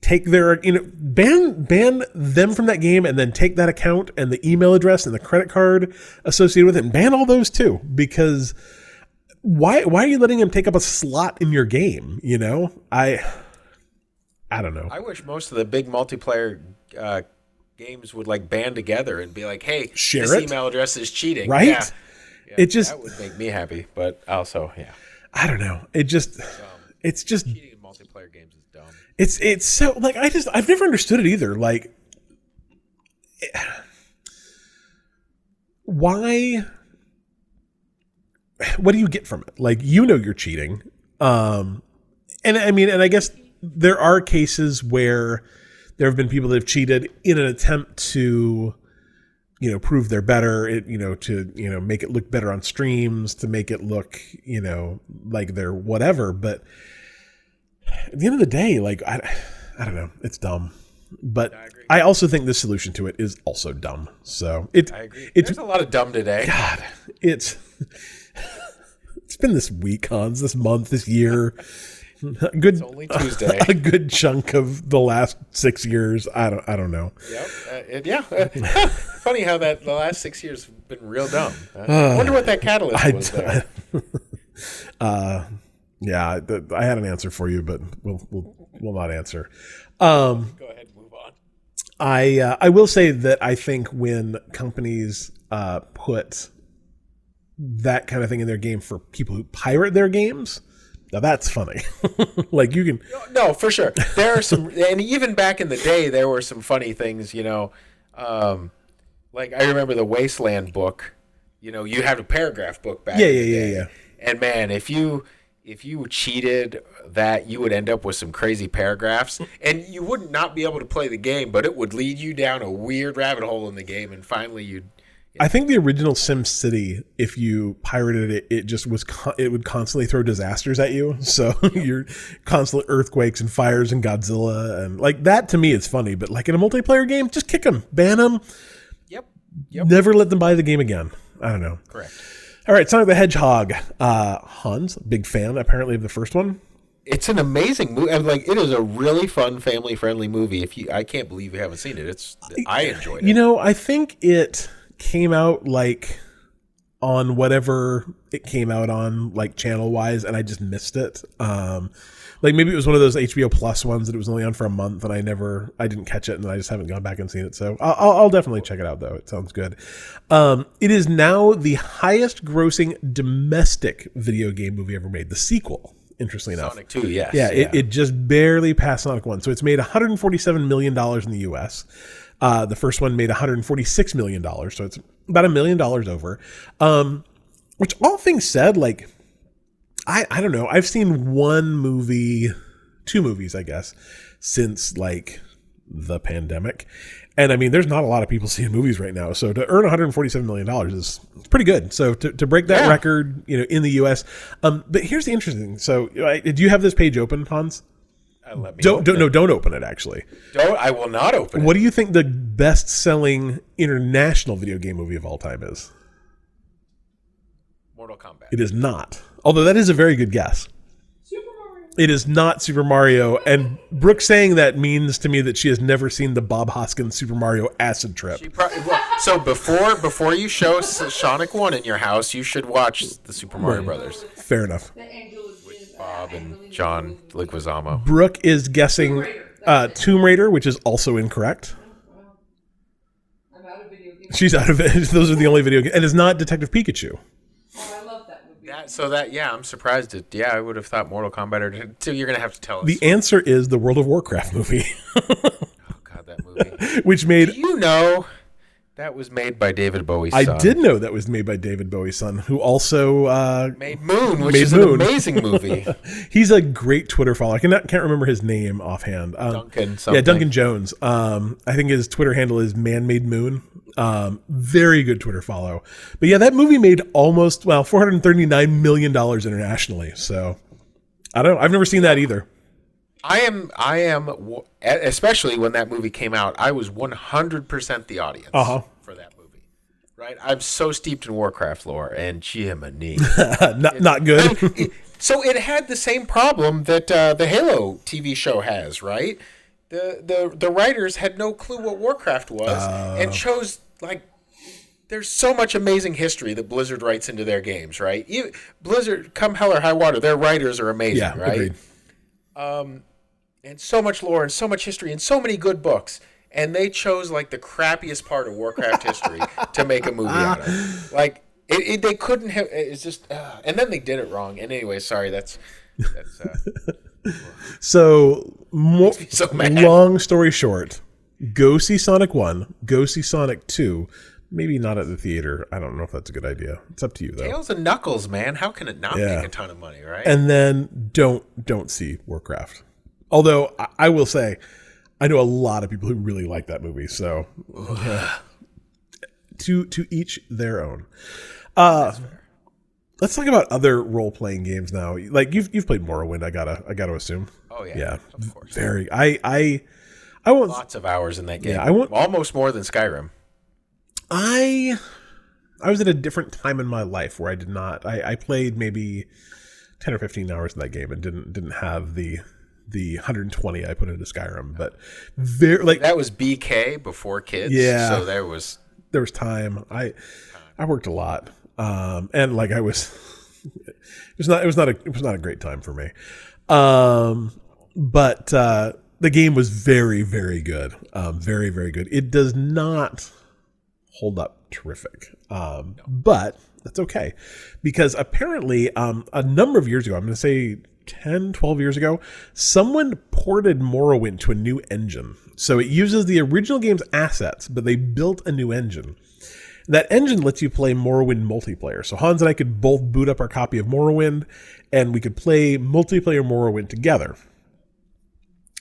take their you know ban ban them from that game and then take that account and the email address and the credit card associated with it and ban all those too because why why are you letting him take up a slot in your game you know i i don't know I wish most of the big multiplayer uh, games would like band together and be like, "Hey, Share this it? email address is cheating." right Yeah. Yeah, it just that would make me happy, but also, yeah, i don't know it just it's just cheating in multiplayer games is dumb. It's it's so like I just I've never understood it either. Like, why? What do you get from it? Like you know you're cheating, um, and I mean, and I guess there are cases where there have been people that have cheated in an attempt to you know prove they're better it you know to you know make it look better on streams to make it look you know like they're whatever but at the end of the day, like I, I don't know, it's dumb. But I. I also think the solution to it is also dumb. So it, I agree. It's There's a lot of dumb today. God, it's it's been this week, Hans, this month, this year. A good, It's only Tuesday. a good chunk of the last six years. I don't, I don't know. Yep. Uh, it, yeah. Uh, funny how that the last six years have been real dumb. Uh, I wonder what that catalyst I was there. uh, yeah, th- I had an answer for you, but we'll, we'll, we'll not answer. Um, Go ahead and move on. I uh, I will say that I think when companies uh, put that kind of thing in their game for people who pirate their games, now that's funny. like you can, No, for sure. There are some, and even back in the day, there were some funny things. You know, um, like I remember the Wasteland book. You know, you had a paragraph book back. Yeah, yeah, yeah, yeah. And man, if you if you cheated that, you would end up with some crazy paragraphs, and you would not be able to play the game, but it would lead you down a weird rabbit hole in the game, and finally you'd. I think the original Sim City, if you pirated it, it just was con- it would constantly throw disasters at you. So you're constant earthquakes and fires and Godzilla and like that to me is funny. But like in a multiplayer game, just kick them, ban them, Yep. Yep. never let them buy the game again. I don't know. Correct. All right, Sonic the Hedgehog. Uh, Hans, big fan apparently of the first one. It's an amazing movie. I'm Like it is a really fun, family-friendly movie. If you, I can't believe you haven't seen it. It's I enjoyed it. You know, I think it came out like on whatever it came out on, like channel wise, and I just missed it. Um, like maybe it was one of those HBO Plus ones that it was only on for a month, and I never, I didn't catch it, and I just haven't gone back and seen it. So I'll, I'll- definitely check it out, though. It sounds good. Um, it is now the highest grossing domestic video game movie ever made. The sequel, interestingly enough. Sonic Two, yes. Yeah, It, it just barely passed Sonic 1. So it's made $147 million in the US. Uh, the first one made $146 million. So it's about a million dollars over. Um, which, all things said, like, I, I don't know. I've seen one movie, two movies, I guess, since like the pandemic. And I mean, there's not a lot of people seeing movies right now. So to earn 147 million dollars is pretty good. So to, to break that Yeah. record, you know, in the U.S. Um, but here's the interesting thing. So uh, do you have this page open, Hans? Uh, let me Don't open don't it. no don't open it. Actually, Don't. I will not open what do you think the best-selling international video game movie of all time is? Mortal Kombat. It is not. Although that is a very good guess. Super Mario. It is not Super Mario, and Brooke saying that means to me that she has never seen the Bob Hoskins Super Mario Acid Trip. You probably, well, so before before you show Sonic One in your house, you should watch the Super Mario Brothers. Fair enough. The Angel of Jin. Bob and John Leguizamo. Brooke is guessing uh, Tomb Raider, which is also incorrect. I'm out of video games. She's out of it. Those are the only video games, and it's not Detective Pikachu. Oh, I love that movie. That, so that yeah, I'm surprised. It, yeah, I would have thought Mortal Kombat. Or, so you're gonna have to tell us. The answer is the World of Warcraft movie, oh God, that movie. which made Do you know that was made by David Bowie's I son? did know that was made by David Bowie's son, who also uh, Made Moon, which Made is Moon. an amazing movie. he's a great Twitter follower. I cannot, can't remember his name offhand. Um, Duncan Yeah. Duncan Jones. Um, I think his Twitter handle is Man Made Moon. Um, very good Twitter follow. But yeah, that movie made almost well four hundred thirty nine million dollars internationally. So I don't. know. I've never seen that either. I am. I am. Especially when that movie came out, I was 100 percent the audience Uh-huh. for that movie. Right. I'm so steeped in Warcraft lore and Jiminy. not not good. so it had the same problem that uh, the Halo TV show has, right? The the the writers had no clue what Warcraft was Uh. and chose like there's so much amazing history that Blizzard writes into their games, right? You, Blizzard, come hell or high water, their writers are amazing, yeah, right? agreed. And so much lore and so much history and so many good books. And they chose like the crappiest part of Warcraft history to make a movie out of. Like it, it, they couldn't have. It's just, uh, and then they did it wrong. And anyway, sorry. That's that's. Uh, So, mo- so long story short, go see Sonic One. Go see Sonic Two. Maybe not at the theater. I don't know if that's a good idea. It's up to you though. Tails and Knuckles, man. How can it not Yeah. make a ton of money, right? and then don't don't see Warcraft. Although I, I will say, I know a lot of people who really like that movie. So yeah. to to each their own. Uh, let's talk about other role playing games now. Like you've you've played Morrowind. I gotta I gotta assume. oh yeah, Yeah, of course. very. I I I won't. Lots of hours in that game. I won't- almost more than Skyrim. I I was at a different time in my life where I did not. I, I played maybe ten or fifteen hours in that game and didn't didn't have the the 120 I put into Skyrim. But very like That was BK before kids. Yeah. So there was. there was time. I I worked a lot, um, and like I was, it was not it was not a it was not a great time for me. Um, but uh, the game was very very good, um, very very good. It does not hold up terrific, um, but that's okay because apparently um, a number of years ago, I'm going to say 10, 12 years ago, someone ported Morrowind to a new engine. So it uses the original game's assets, but they built a new engine. That engine lets you play Morrowind multiplayer. So Hans and I could both boot up our copy of Morrowind and we could play multiplayer Morrowind together.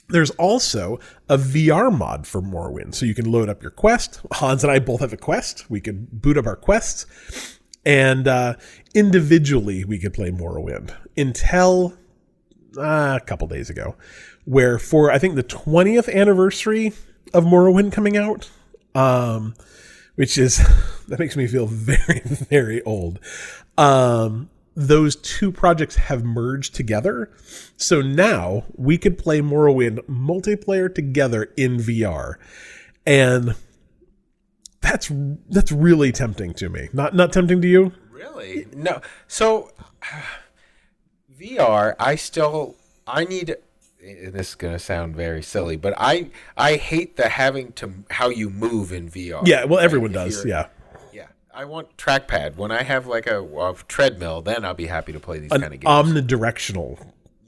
There's also a VR mod for Morrowind. So you can load up your quest. Hans and I both have a quest. We could boot up our quests. And uh, individually, we could play Morrowind until uh, a couple days ago, where for I think the 20th anniversary of Morrowind coming out, um, which is that makes me feel very very old. Um, those two projects have merged together, so now we could play Morrowind multiplayer together in VR, and that's that's really tempting to me. Not not tempting to you. Really? No. So VR, I still I need and this is going to sound very silly, but I I hate the having to how you move in VR. Yeah, well, right? everyone If does. Yeah, Yeah. I want trackpad. When I have like a, a treadmill, then I'll be happy to play these an kind of games. omnidirectional.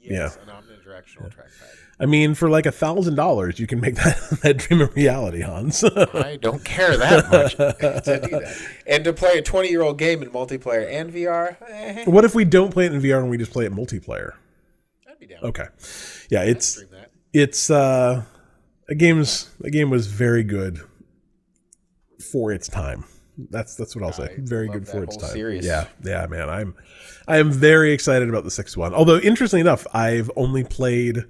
yes, an omnidirectional trackpad. I mean, for like a thousand dollars, you can make that that dream a reality, Hans. I don't care that much to do that. And to play a 20 year old game in multiplayer and VR, eh, what if we don't play it in VR and we just play it multiplayer? I'd be down. Okay, yeah, it's it's uh, a game's a game was very good for its time. That's that's what I'll say. I Very good for its time. series. Yeah, yeah, man. I'm I am very excited about the sixth one. Although interestingly enough, I've only played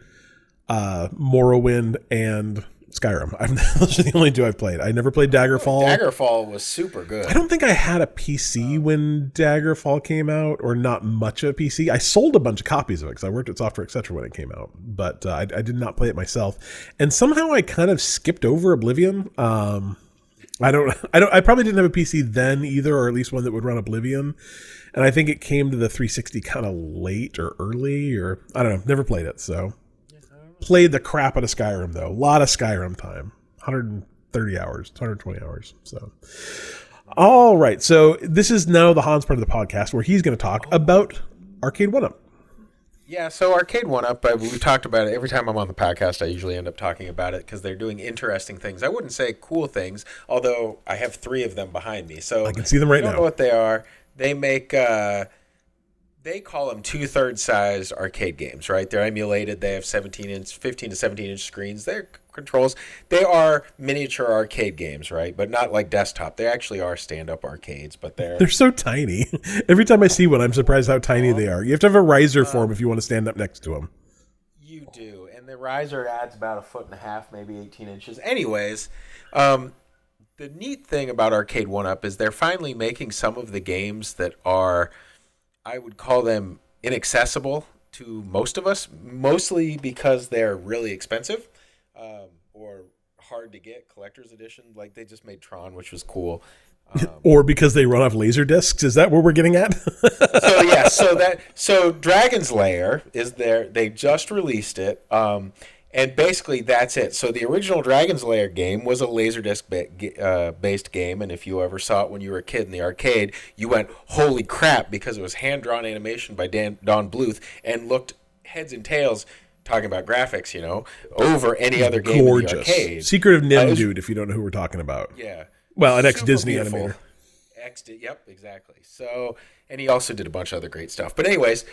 uh Morrowind and Skyrim. I've, those are the only two I've played. I never played Daggerfall. Daggerfall was super good. I don't think I had a PC when Daggerfall came out, or not much of a PC. I sold a bunch of copies of it because I worked at Software Etc. when it came out, but uh, I, I did not play it myself. And somehow I kind of skipped over Oblivion. Um, I don't, I don't, I probably didn't have a PC then either, or at least one that would run Oblivion. And I think it came to the 360 kind of late or early, or I don't know. Never played it, so played the crap out of Skyrim though. A lot of Skyrim time, 130 hours, 120 hours. So, all right. So this is now the Hans part of the podcast where he's going to talk about Arcade One Up. Yeah, so Arcade One Up, we've talked about it every time I'm on the podcast. I usually end up talking about it because they're doing interesting things. I wouldn't say cool things, although I have three of them behind me. So I can see them right I don't now. know what they are. They make uh, they call them two thirds sized arcade games, right? They're emulated. They have 17 inch, 15 to 17 inch screens. They're controls. They are miniature arcade games, right? But not like desktop. They actually are stand up arcades, but they're They're so tiny. Every time I see one, I'm surprised how tiny they are. You have to have a riser for them if you want to stand up next to them. You do, and the riser adds about a foot and a half, maybe 18 inches. Anyways, um, the neat thing about Arcade One Up is they're finally making some of the games that are, I would call them inaccessible to most of us, mostly because they're really expensive um, or hard to get. Collector's edition, like they just made Tron, which was cool. Um, Or because they run off laser discs. Is that what we're getting at? so yeah, so that so Dragon's Lair is there. They just released it, um, and basically that's it. So the original Dragon's Lair game was a laserdisc ba- uh, based game, and if you ever saw it when you were a kid in the arcade, you went "Holy crap!" because it was hand drawn animation by Dan Don Bluth and looked heads and tails. Talking about graphics, you know, over any other game in the Gorgeous. arcade. Secret of Uh, NIMH was- Dude, if you don't know who we're talking about. Yeah. Well, an ex-Disney beautiful. animator. Ex, yep, exactly. So, and he also did a bunch of other great stuff. But anyways,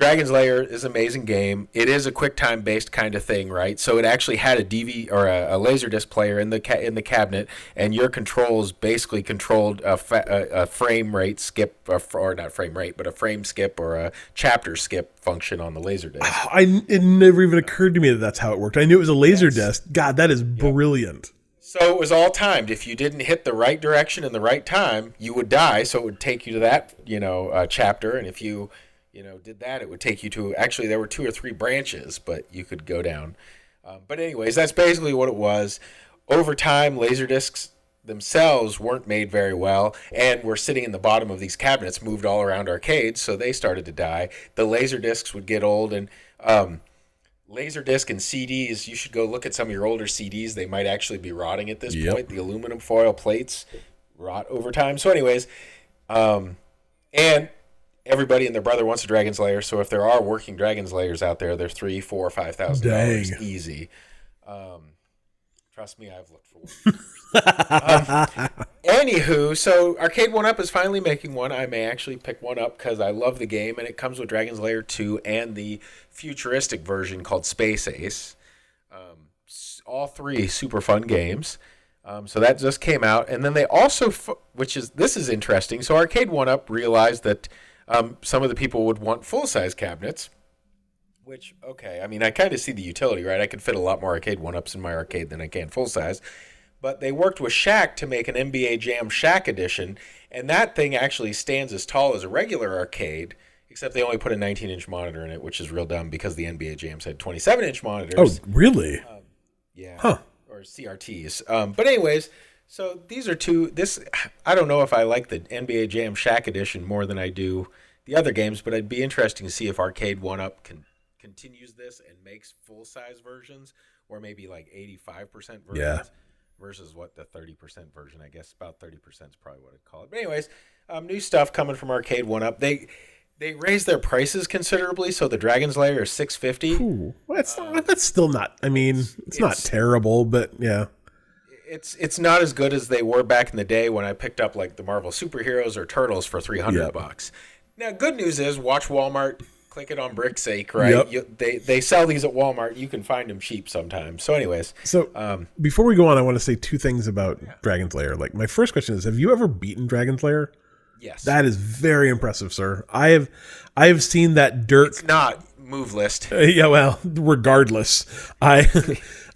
Dragon's Lair is an amazing game. It is a QuickTime based kind of thing, right? So it actually had a DV or a, a Laserdisc player in the ca- in the cabinet, and your controls basically controlled a, fa- a, a frame rate skip, or, f- or not frame rate, but a frame skip or a chapter skip function on the Laserdisc. I it never even occurred to me that that's how it worked. I knew it was a laser disc. God, that is brilliant. So it was all timed. If you didn't hit the right direction in the right time, you would die. So it would take you to that, you know, uh, chapter. And if you, you know, did that, it would take you to. Actually, there were two or three branches, but you could go down. Um, but anyways, that's basically what it was. Over time, laser discs themselves weren't made very well and were sitting in the bottom of these cabinets moved all around arcades so they started to die the laser discs would get old and um, Laserdisc and CDs, you should go look at some of your older CDs. They might actually be rotting at this Yep. point. The aluminum foil plates rot over time. So, anyways, um, and everybody and their brother wants a Dragon's Lair. So, if there are working Dragon's Lairs out there, they're three four, five thousand dollars easy. Um, trust me, I've looked for one. um, anywho, so Arcade One Up is finally making one. I may actually pick one up because I love the game, and it comes with Dragon's Lair 2 and the futuristic version called Space Ace. Um, all three super fun games. Um, so that just came out, and then they also, f- which is this is interesting. So Arcade One Up realized that um, some of the people would want full size cabinets. Which okay, I mean I kind of see the utility, right? I could fit a lot more arcade one ups in my arcade than I can full size. But they worked with Shaq to make an NBA Jam Shaq edition, and that thing actually stands as tall as a regular arcade, except they only put a 19 inch monitor in it, which is real dumb because the NBA Jams had 27 inch monitors. Oh, really? Yeah. Huh. Or CRTs. Um, but anyways, so these are two. This I don't know if I like the NBA Jam Shaq edition more than I do the other games, but it'd be interesting to see if Arcade One Up can continues this and makes full size versions, or maybe like eighty five percent versions. Yeah. Versus what the thirty percent version, I guess about thirty percent is probably what I'd call it. But anyways, um, new stuff coming from Arcade One Up. They they raised their prices considerably, so the Dragon's Lair is six fifty. Well, that's not, that's still not. I mean, it's, not terrible, but yeah. It's it's not as good as they were back in the day when I picked up like the Marvel superheroes or Turtles for three hundred Yep. bucks. Now, good news is watch Walmart click it on Brickseek, right? Yep. You, they they sell these at Walmart. You can find them cheap sometimes. So, anyways, So um, before we go on, I want to say two things about Dragon's Lair. Like my first question is, have you ever beaten Dragon's Lair? yes, That is very impressive, sir. I have I have seen that Dirk it's not move list. Uh, yeah, well, regardless, I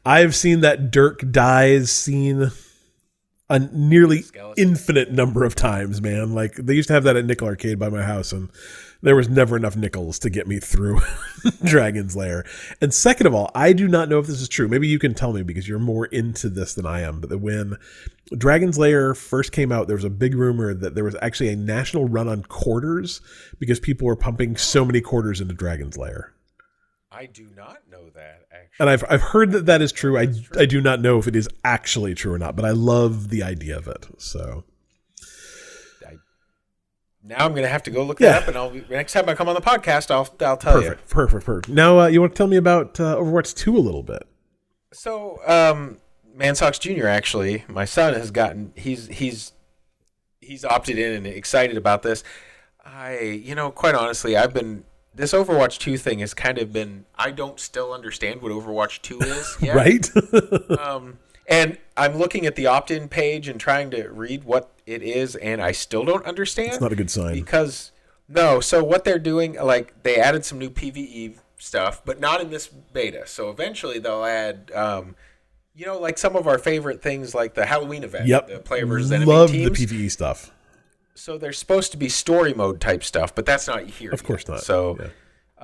I've seen that Dirk dies scene a nearly Skeleton. infinite number of times, man. Like they used to have that at Nickel Arcade by my house, and there was never enough nickels to get me through Dragon's Lair. And second of all, I do not know if this is true. Maybe you can tell me because you're more into this than I am. But when Dragon's Lair first came out, there was a big rumor that there was actually a national run on quarters because people were pumping so many quarters into Dragon's Lair. I do not know that actually. And I've I've heard that that is true. I I do not know if it is actually true or not, but I love the idea of it. So Now I'm gonna have to go look Yeah. that up, and I'll next time I come on the podcast, I'll I'll tell you. perfect, perfect, perfect. Now uh, you want to tell me about uh, Overwatch Two a little bit? So, um, Mansox Jr. actually, my son has gotten he's he's he's opted in and excited about this. I, you know, quite honestly, I've been this Overwatch 2 thing has kind of been I don't still understand what Overwatch 2 is yet. Right? Um, and I'm looking at the opt-in page and trying to read what it is, and I still don't understand it's not a good sign. because no. So what they're doing, like they added some new PVE stuff, but not in this beta. So eventually they'll add, um, you know, like some of our favorite things, like the Halloween event, Yep. the player versus enemy Love teams. the PVE stuff. So there's supposed to be story mode type stuff, but that's not here. Of course yet. not. So. Yeah.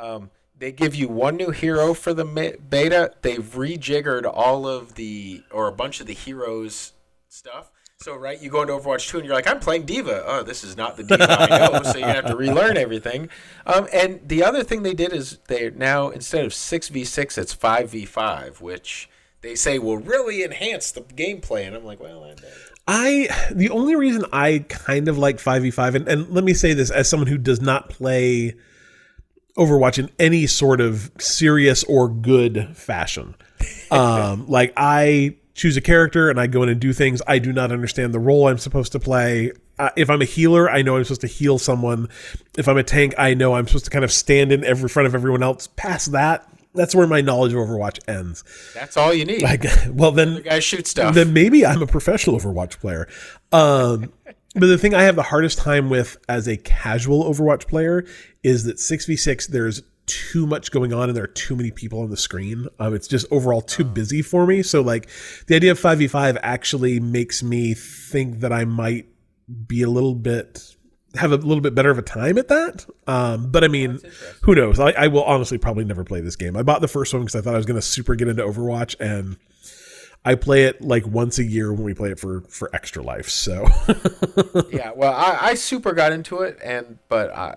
Um, they give you one new hero for the beta. They've rejiggered all of the or a bunch of the heroes stuff. So right, you go into Overwatch 2 and you're like, I'm playing D.Va. Oh, this is not the D.Va I know. So you have to relearn everything. Um, and the other thing they did is they now instead of six v six, it's five v five, which they say will really enhance the gameplay. And I'm like, well, I, I the only reason I kind of like 5v5 and, and let me say this as someone who does not play Overwatch in any sort of serious or good fashion. Um like I choose a character and I go in and do things. I do not understand the role I'm supposed to play. Uh, if I'm a healer, I know I'm supposed to heal someone. If I'm a tank, I know I'm supposed to kind of stand in every front of everyone else. Past that, that's where my knowledge of Overwatch ends. that's all you need. Like, well, then the guys shoot stuff. then maybe I'm a professional Overwatch player. Um, but the thing I have the hardest time with as a casual Overwatch player is that 6v6, there's too much going on and there are too many people on the screen. Um, it's just overall too busy for me. So, like, the idea of 5v5 actually makes me think that I might be a little bit. Have a little bit better of a time at that, um, but I mean, who knows? I, I will honestly probably never play this game. I bought the first one because I thought I was going to super get into Overwatch, and I play it like once a year when we play it for for extra life. So yeah, well, I, I super got into it, and but I,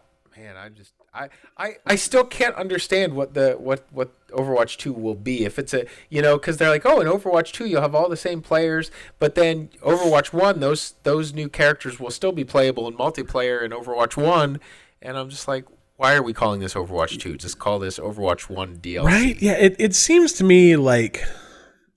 I just I, I I still can't understand what the what what Overwatch two will be if it's a you know because they're like oh in Overwatch two you'll have all the same players, but then Overwatch one those those new characters will still be playable in multiplayer in Overwatch one, and I'm just like. Why are we calling this Overwatch 2? Just call this Overwatch 1 DLC. right, yeah, it it seems to me like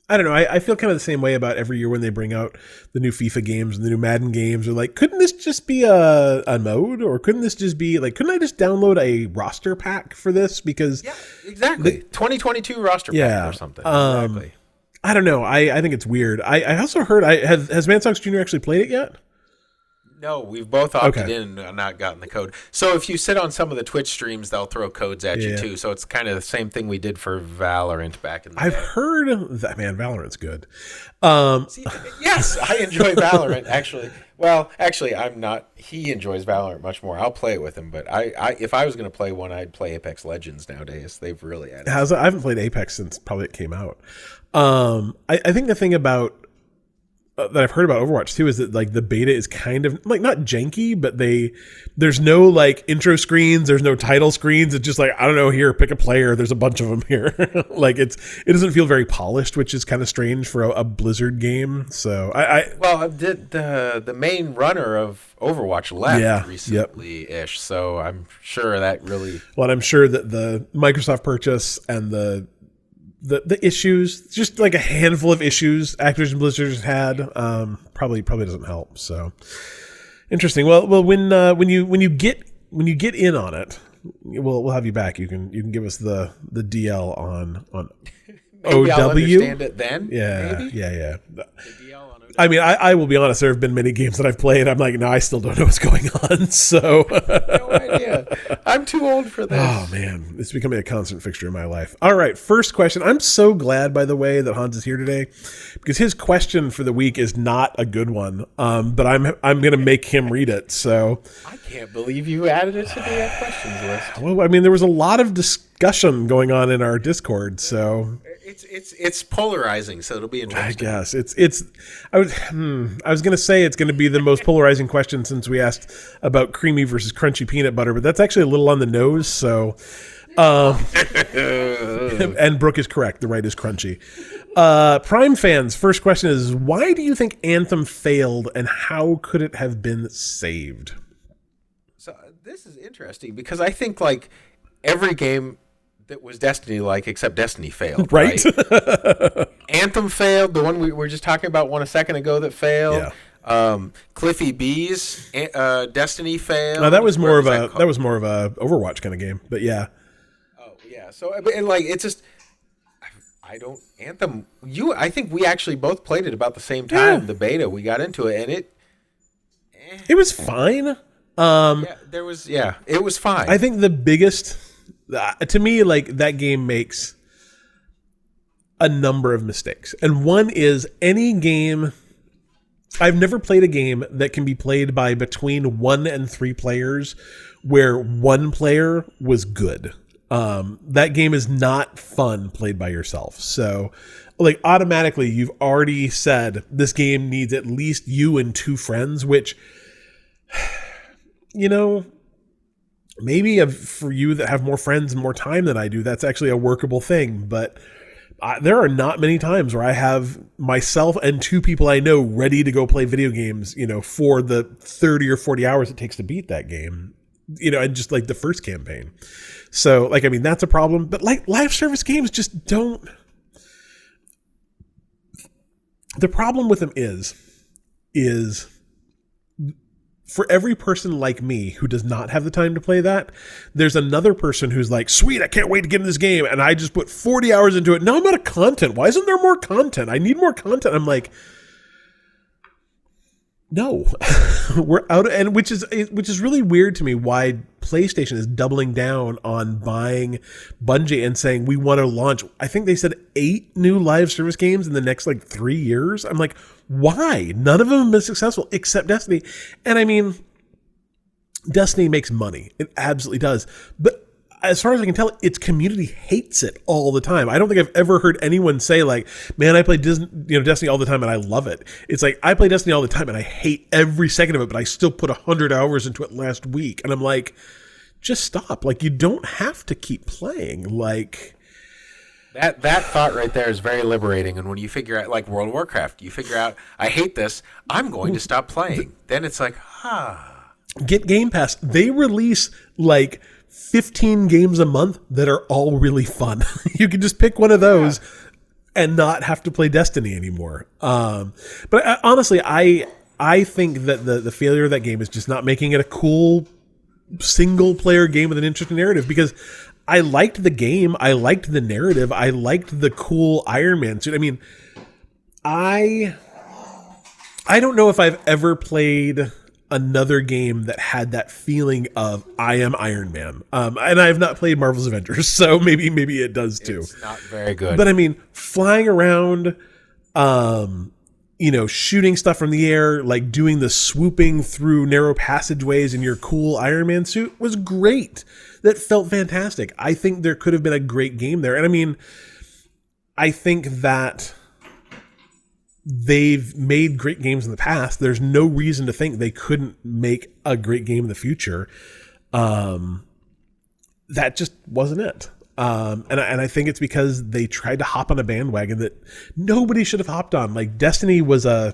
I don't know. I, I feel kind of the same way about every year when they bring out the new FIFA games and the new Madden games. Or like, couldn't this just be a, a mode, or couldn't this just be like, couldn't I just download a roster pack for this? Because Yeah, exactly. 2022 roster pack Yeah, or something. um, exactly. I don't know. I, I think it's weird. I, I also heard. I has has Mansox Jr. actually played it yet? No, we've both opted Okay. in and not gotten the code. So if you sit on some of the Twitch streams, they'll throw codes at Yeah. you too. So it's kind of the same thing we did for Valorant back in the I've day. heard that man. Valorant's good. Um, See, yes, I enjoy Valorant actually. Well, actually, I'm not. He enjoys Valorant much more. I'll play it with him, but I, I if I was going to play one, I'd play Apex Legends nowadays. They've really added. has I haven't played Apex since probably it came out. Um, I, I think the thing about that I've heard about Overwatch 2 is that like the beta is kind of like not janky, but they there's no like intro screens, there's no title screens. It's just like I don't know. Here, pick a player. There's a bunch of them here. like it's it doesn't feel very polished, which is kind of strange for a, a Blizzard game. So I, I Well, the the the main runner of Overwatch left Yeah, recently ish, so I'm sure that really well, I'm sure that the Microsoft purchase and the the the issues, just like a handful of issues Activision Blizzard has had, um, probably probably doesn't help. So interesting. Well, well, when uh, when you when you get when you get in on it, we'll we'll have you back. You can you can give us the the DL on on Maybe I'll understand it then. Yeah, maybe? yeah, yeah. The DL on OW. I mean, I, I will be honest. There have been many games that I've played. I'm like, no, I still don't know what's going on. So, no idea. I'm too old for this. oh man, it's becoming a constant fixture in my life. All right, first question. I'm so glad, by the way, that Hans is here today because his question for the week is not a good one. Um, but I'm I'm gonna make him read it. So, I can't believe you added it to the questions list. well, I mean, there was a lot of discussion going on in our Discord. So, It's it's it's polarizing, so it'll be interesting. I guess it's it's. I was hmm, I was gonna say it's gonna be the most polarizing question since we asked about creamy versus crunchy peanut butter, but that's actually a little on the nose. So, um, and Brooke is correct. The right is crunchy. Uh, Prime fans, first question is why do you think Anthem failed, and how could it have been saved? So uh, this is interesting because I think like every game that was Destiny like except Destiny failed. Right? Anthem failed. The one we were just talking about one a second ago that failed. Yeah. Um, Cliffy B's uh, Destiny failed. No, that was more of a that was more of a Overwatch kind of game. But yeah, Oh yeah. So mean, like it's just I don't Anthem. You I think we actually both played it about the same time. Yeah. The beta we got into it and it it was fine. Um, yeah there was yeah it was fine. I think the biggest to me like that game makes a number of mistakes. And one is any game I've never played a game that can be played by between 1 and 3 players where one player was good. Um, that game is not fun played by yourself. So like automatically you've already said this game needs at least you and two friends which you know maybe for you that have more friends and more time than I do, that's actually a workable thing. But I, there are not many times where I have myself and two people I know ready to go play video games, you know, for the 30 or 40 hours it takes to beat that game, you know, and just like the first campaign. So, like, I mean, that's a problem. But like live service games just don't. The problem with them is, is for every person like me who does not have the time to play that, there's another person who's like, sweet, I can't wait to get in this game. And I just put 40 hours into it. Now I'm out of content. Why isn't there more content? I need more content. I'm like, no, we're out of, and which is, which is really weird to me why PlayStation is doubling down on buying Bungie and saying, we want to launch, I think they said eight new live service games in the next like three years. I'm like, why? None of them have been successful except Destiny. And I mean, Destiny makes money. It absolutely does. But as far as I can tell, its community hates it all the time. I don't think I've ever heard anyone say like, "Man, I play Disney, you know, Destiny all the time and I love it." It's like I play Destiny all the time and I hate every second of it, but I still put hundred hours into it last week, and I'm like, just stop. Like you don't have to keep playing. Like That that thought right there is very liberating. And when you figure out, like World of Warcraft, you figure out, I hate this. I'm going to stop playing. Then it's like, ah, get Game Pass. They release like 15 games a month that are all really fun. you can just pick one of those and not have to play Destiny anymore. Um, but I, honestly, I I think that the the failure of that game is just not making it a cool single player game with an interesting narrative because I liked the game, I liked the narrative, I liked the cool Iron Man suit. I mean, I I don't know if I've ever played another game that had that feeling of I am Iron Man. Um, and I have not played Marvel's Avengers, so maybe maybe it does too. it's not very good. But I mean, flying around, um, you know, shooting stuff from the air, like doing the swooping through narrow passageways in your cool Iron Man suit was great. That felt fantastic. I think there could have been a great game there. And I mean, I think that they've made great games in the past. There's no reason to think they couldn't make a great game in the future. Um, that just wasn't it. Um, and, I, and I think it's because they tried to hop on a bandwagon that nobody should have hopped on. Like Destiny was a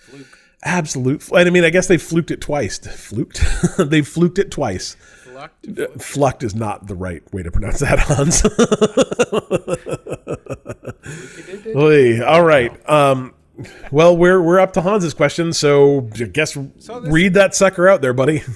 fluke. absolute. And I mean, I guess they fluked it twice. Fluked? they fluked it twice. Flucked. Uh, Flucked is not the right way to pronounce that, Hans. Oy, all right. Um, well, we're we're up to Hans's question, so I guess So read that sucker out there, buddy.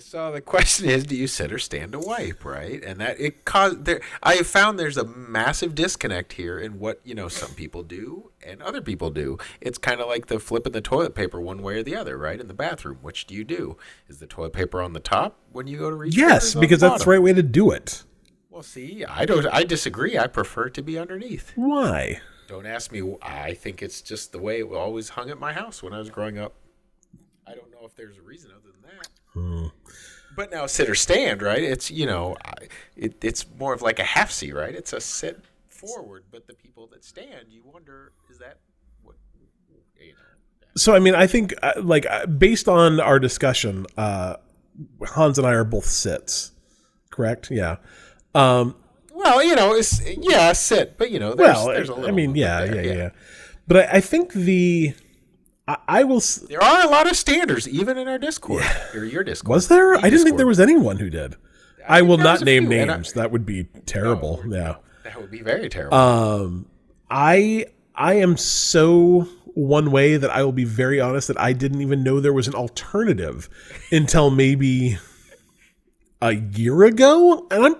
So the question is, do you sit or stand to wipe, right? And that it caused there. I have found there's a massive disconnect here in what you know some people do and other people do. It's kind of like the flipping the toilet paper one way or the other, right? In the bathroom, which do you do? Is the toilet paper on the top when you go to reach? it, Yes, is it on because that's the right way to do it. Well, see, I don't. I disagree. I prefer it to be underneath. Why? Don't ask me. I think it's just the way it always hung at my house when I was growing up. I don't know if there's a reason other than that. Hmm. But now sit or stand, right? It's you know, it, it's more of like a half C, right? It's a sit forward, but the people that stand, you wonder, is that what you know? So I mean, I think uh, like uh, based on our discussion, uh, Hans and I are both sits, correct? Yeah. Um, Well, you know, it's yeah, sit, but you know, there's, well, there's a little. I mean, yeah, there, yeah, yeah, But I, I think the I, I will. s- There are a lot of standers, even in our Discord or your Discord. Was there? I didn't think there was anyone who did. I, think will not name few, and I- names. that would be terrible. yeah. That would be very terrible. Um, I I am so one way that I will be very honest that I didn't even know there was an alternative until maybe a year ago, and I'm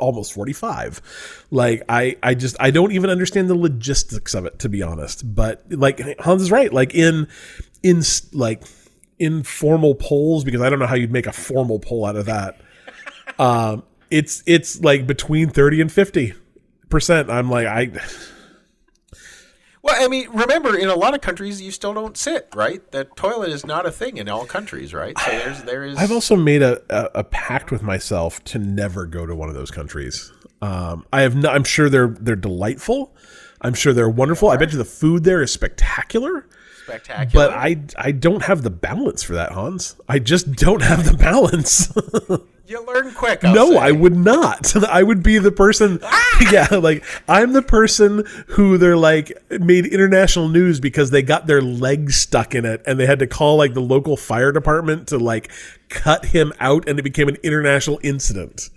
almost 45 like i i just i don't even understand the logistics of it to be honest. But like hans is right. Like in in like informal polls because i don't know how you'd make a formal poll out of that. Um it's it's like between 30 and 50 percent. I'm like i Well, I mean, remember, in a lot of countries, you still don't sit, right? The toilet is not a thing in all countries, right? So there's there is. I've also made a, a, a pact with myself to never go to one of those countries. Um, I have. No, I'm sure they're they're delightful. I'm sure they're wonderful. I bet you the food there is spectacular. spectacular. But I I don't have the balance for that, Hans. I just don't have the balance. you learn quick. I'll no, say. I would not. I would be the person. Yeah, like I'm the person who they're like made international news because they got their legs stuck in it and they had to call like the local fire department to like cut him out and it became an international incident.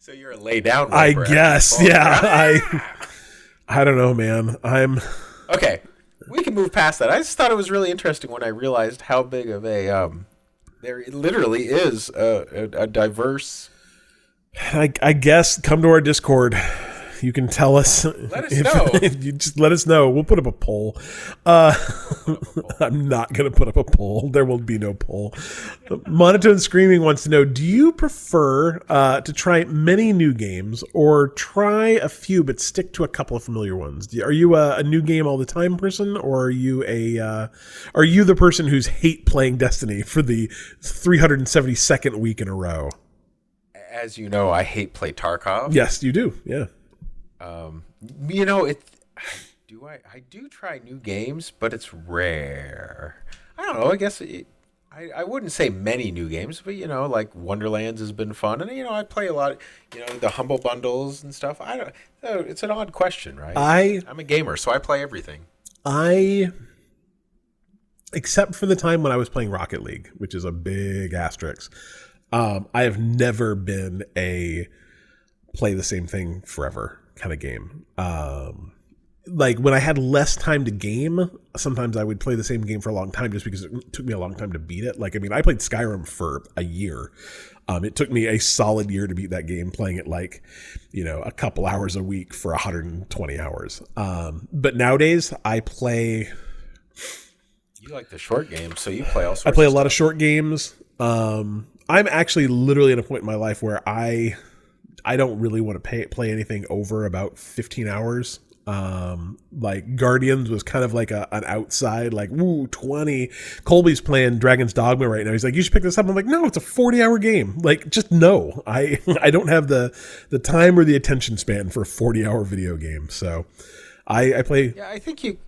So you're a lay down. I guess. Yeah. I I don't know, man. I'm Okay, we can move past that. I just thought it was really interesting when I realized how big of a um, there literally is a, a, a diverse. I, I guess come to our Discord. You can tell us. Let us know. If you just let us know. We'll put up a poll. Uh, I'm not going to put up a poll. There will be no poll. Monotone Screaming wants to know Do you prefer uh, to try many new games or try a few but stick to a couple of familiar ones? Are you a, a new game all the time person or are you a uh, are you the person who's hate playing Destiny for the 372nd week in a row? As you know, I hate play Tarkov. Yes, you do. Yeah. Um, you know it. Do I? I do try new games, but it's rare. I don't know. I guess it, I I wouldn't say many new games, but you know, like Wonderlands has been fun, and you know, I play a lot. You know, the humble bundles and stuff. I don't. It's an odd question, right? I I'm a gamer, so I play everything. I except for the time when I was playing Rocket League, which is a big asterisk. Um, I have never been a play the same thing forever kind of game. Um, like when I had less time to game, sometimes I would play the same game for a long time just because it took me a long time to beat it. Like I mean, I played Skyrim for a year. Um, it took me a solid year to beat that game, playing it like, you know, a couple hours a week for 120 hours. Um, but nowadays, I play You like the short games, so you play all sorts. I play a lot of short games. Um, I'm actually literally at a point in my life where I I don't really want to pay, play anything over about 15 hours. Um, like Guardians was kind of like a, an outside, like woo 20. Colby's playing Dragon's Dogma right now. He's like, you should pick this up. I'm like, no, it's a 40 hour game. Like, just no. I I don't have the the time or the attention span for a 40 hour video game. So I I play Yeah, I think you you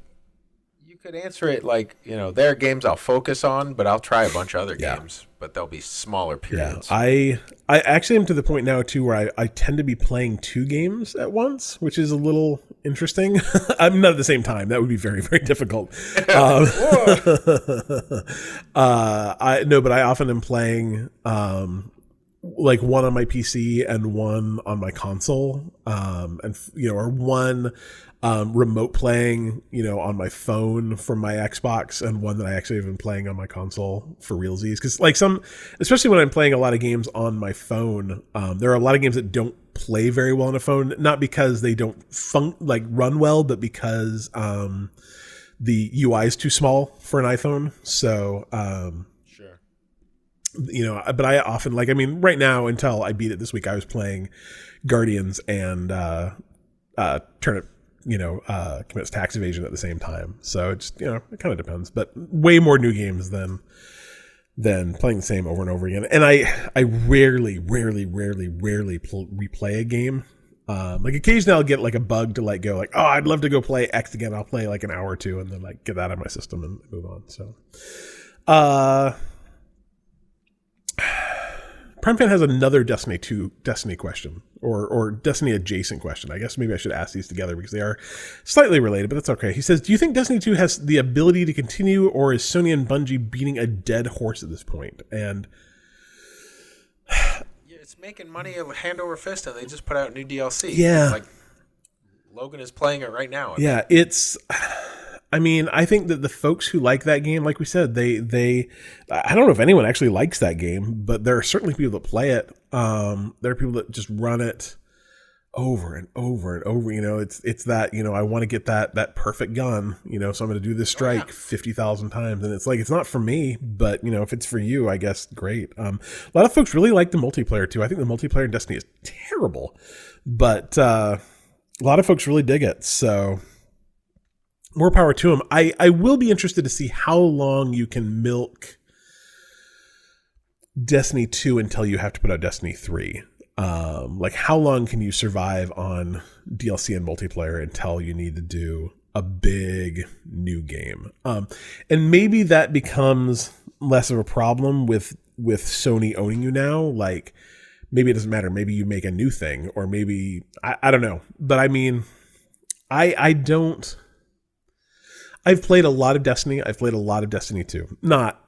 could answer it like you know there are games I'll focus on, but I'll try a bunch of other Yeah. games, but they'll be smaller periods. Yeah. I I actually am to the point now too where I, I tend to be playing two games at once, which is a little interesting. I'm not at the same time. That would be very very difficult. um, uh, I no, but I often am playing um, like one on my PC and one on my console, um, and you know, or one um, remote playing, you know, on my phone from my Xbox, and one that I actually have been playing on my console for realsies. Because like some, especially when I'm playing a lot of games on my phone, um, there are a lot of games that don't play very well on a phone, not because they don't fun like run well, but because um, the UI is too small for an iPhone. So um, Sure. you know, but I often like, I mean, right now until I beat it this week, I was playing Guardians and uh, uh, Turnip, you know, uh, commits tax evasion at the same time. So it's, you know, it kind of depends, but way more new games than than playing the same over and over again. And I, I rarely, rarely, rarely, rarely pl- replay a game. Um, like occasionally I'll get like a bug to like go like, oh, I'd love to go play X again. I'll play like an hour or two and then like get that out of my system and move on. So, uh, Prime Fan has another Destiny 2 Destiny question or or Destiny adjacent question. I guess maybe I should ask these together because they are slightly related, but that's okay. He says, "Do you think Destiny 2 has the ability to continue or is Sony and Bungie beating a dead horse at this point?" And Yeah, it's making money hand over fist, and they just put out new DLC. Yeah. like Logan is playing it right now. yeah, it's I mean, I think that the folks who like that game, like we said, they they I don't know if anyone actually likes that game, but there are certainly people that play it. Um, there are people that just run it over and over and over. You know, it's it's that you know I want to get that that perfect gun. You know, so I'm going to do this strike fifty thousand times, and it's like it's not for me, but you know if it's for you, I guess great. Um, a lot of folks really like the multiplayer too. I think the multiplayer in Destiny is terrible, but uh, a lot of folks really dig it. So more power to him. I, I will be interested to see how long you can milk Destiny 2 until you have to put out Destiny 3. Um, like how long can you survive on DLC and multiplayer until you need to do a big new game? Um, and maybe that becomes less of a problem with with Sony owning you now. Like maybe it doesn't matter. Maybe you make a new thing, or maybe I, I don't know. But I mean, I I don't. I've played a lot of Destiny. I've played a lot of Destiny 2. Not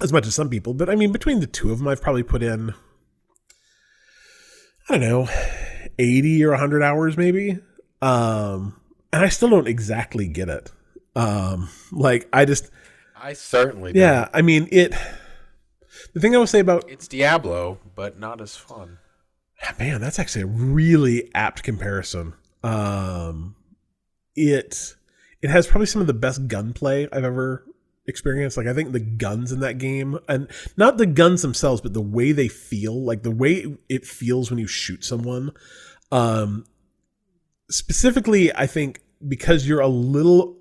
as much as some people, but I mean, between the two of them, I've probably put in, I don't know, 80 or 100 hours maybe. Um, and I still don't exactly get it. Um, like, I just, I certainly yeah, I mean, it, the thing I will say about It's Diablo, but not as fun. man, that's actually a really apt comparison. Um, it it has probably some of the best gunplay I've ever experienced. Like I think the guns in that game, and not the guns themselves, but the way they feel, like the way it feels when you shoot someone. Um, specifically, I think because you're a little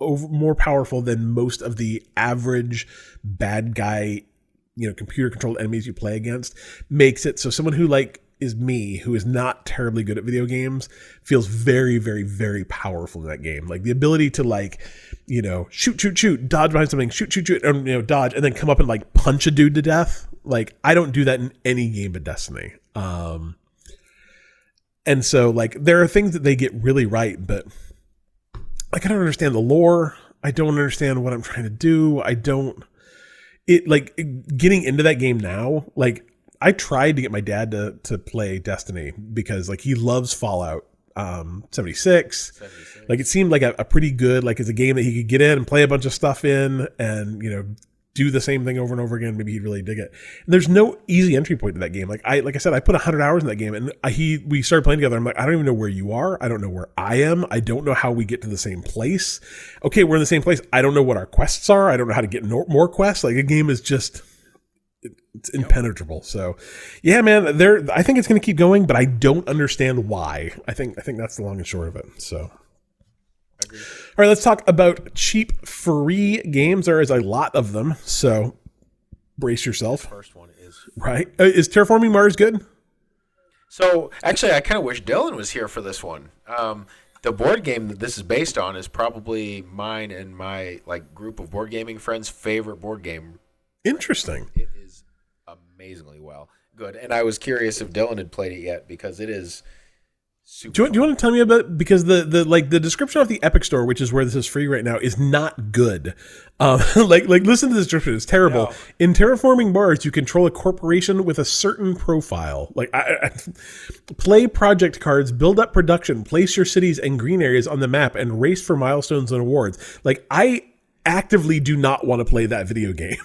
over more powerful than most of the average bad guy you know computer controlled enemies you play against makes it so someone who like is me who is not terribly good at video games feels very very very powerful in that game like the ability to like you know shoot shoot shoot dodge behind something shoot shoot shoot and you know dodge and then come up and like punch a dude to death like i don't do that in any game but destiny um and so like there are things that they get really right but I don't understand the lore. I don't understand what I'm trying to do. I don't it like getting into that game now, like I tried to get my dad to to play Destiny because like he loves Fallout um 76. Like it seemed like a, a pretty good like it's a game that he could get in and play a bunch of stuff in and you know do the same thing over and over again. Maybe he'd really dig it. And there's no easy entry point to that game. Like I, like I said, I put hundred hours in that game, and I, he, we started playing together. I'm like, I don't even know where you are. I don't know where I am. I don't know how we get to the same place. Okay, we're in the same place. I don't know what our quests are. I don't know how to get more quests. Like a game is just. It's impenetrable. So, yeah, man. There, I think it's going to keep going, but I don't understand why. I think, I think that's the long and short of it. So, all right, let's talk about cheap free games. There is a lot of them, so brace yourself. First one is. Right? Uh, Is Terraforming Mars good? So actually, I kind of wish Dylan was here for this one. Um, the board game that this is based on is probably mine and my like group of board gaming friends' favorite board game. Interesting. It is amazingly well good, and I was curious if Dylan had played it yet because it is super. Do you, do you want to tell me about because the the like the description of the Epic Store, which is where this is free right now, is not good. Um, like like listen to the description; it's terrible. No. In terraforming Mars, you control a corporation with a certain profile. Like I, I, play project cards, build up production, place your cities and green areas on the map, and race for milestones and awards. Like I actively do not want to play that video game.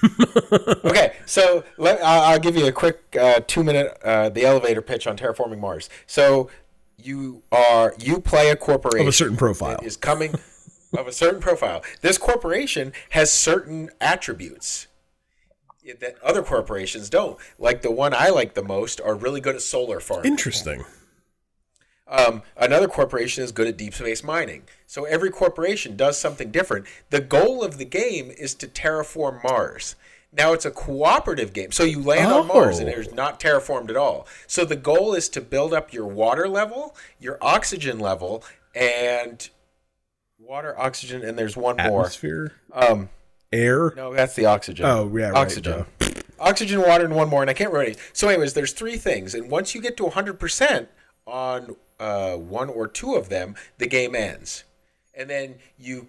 okay, so let, I'll, I'll give you a quick uh, two minute uh, the elevator pitch on terraforming Mars. So you are you play a corporation Of a certain profile. is coming of a certain profile. This corporation has certain attributes that other corporations don't. Like the one I like the most are really good at solar farming. Interesting. Um, another corporation is good at deep space mining. So every corporation does something different. The goal of the game is to terraform Mars. Now it's a cooperative game. So you land on Mars and Oh. it's not terraformed at all. So the goal is to build up your water level, your oxygen level, and water, oxygen, and there's one more. Atmosphere, Um, air. no, that's the oxygen. Oh, yeah, right, oxygen. Oxygen, water, and one more, and I can't remember. any. So, anyways, there's three things, and once you get to 100% on uh, one or two of them, the game ends, and then you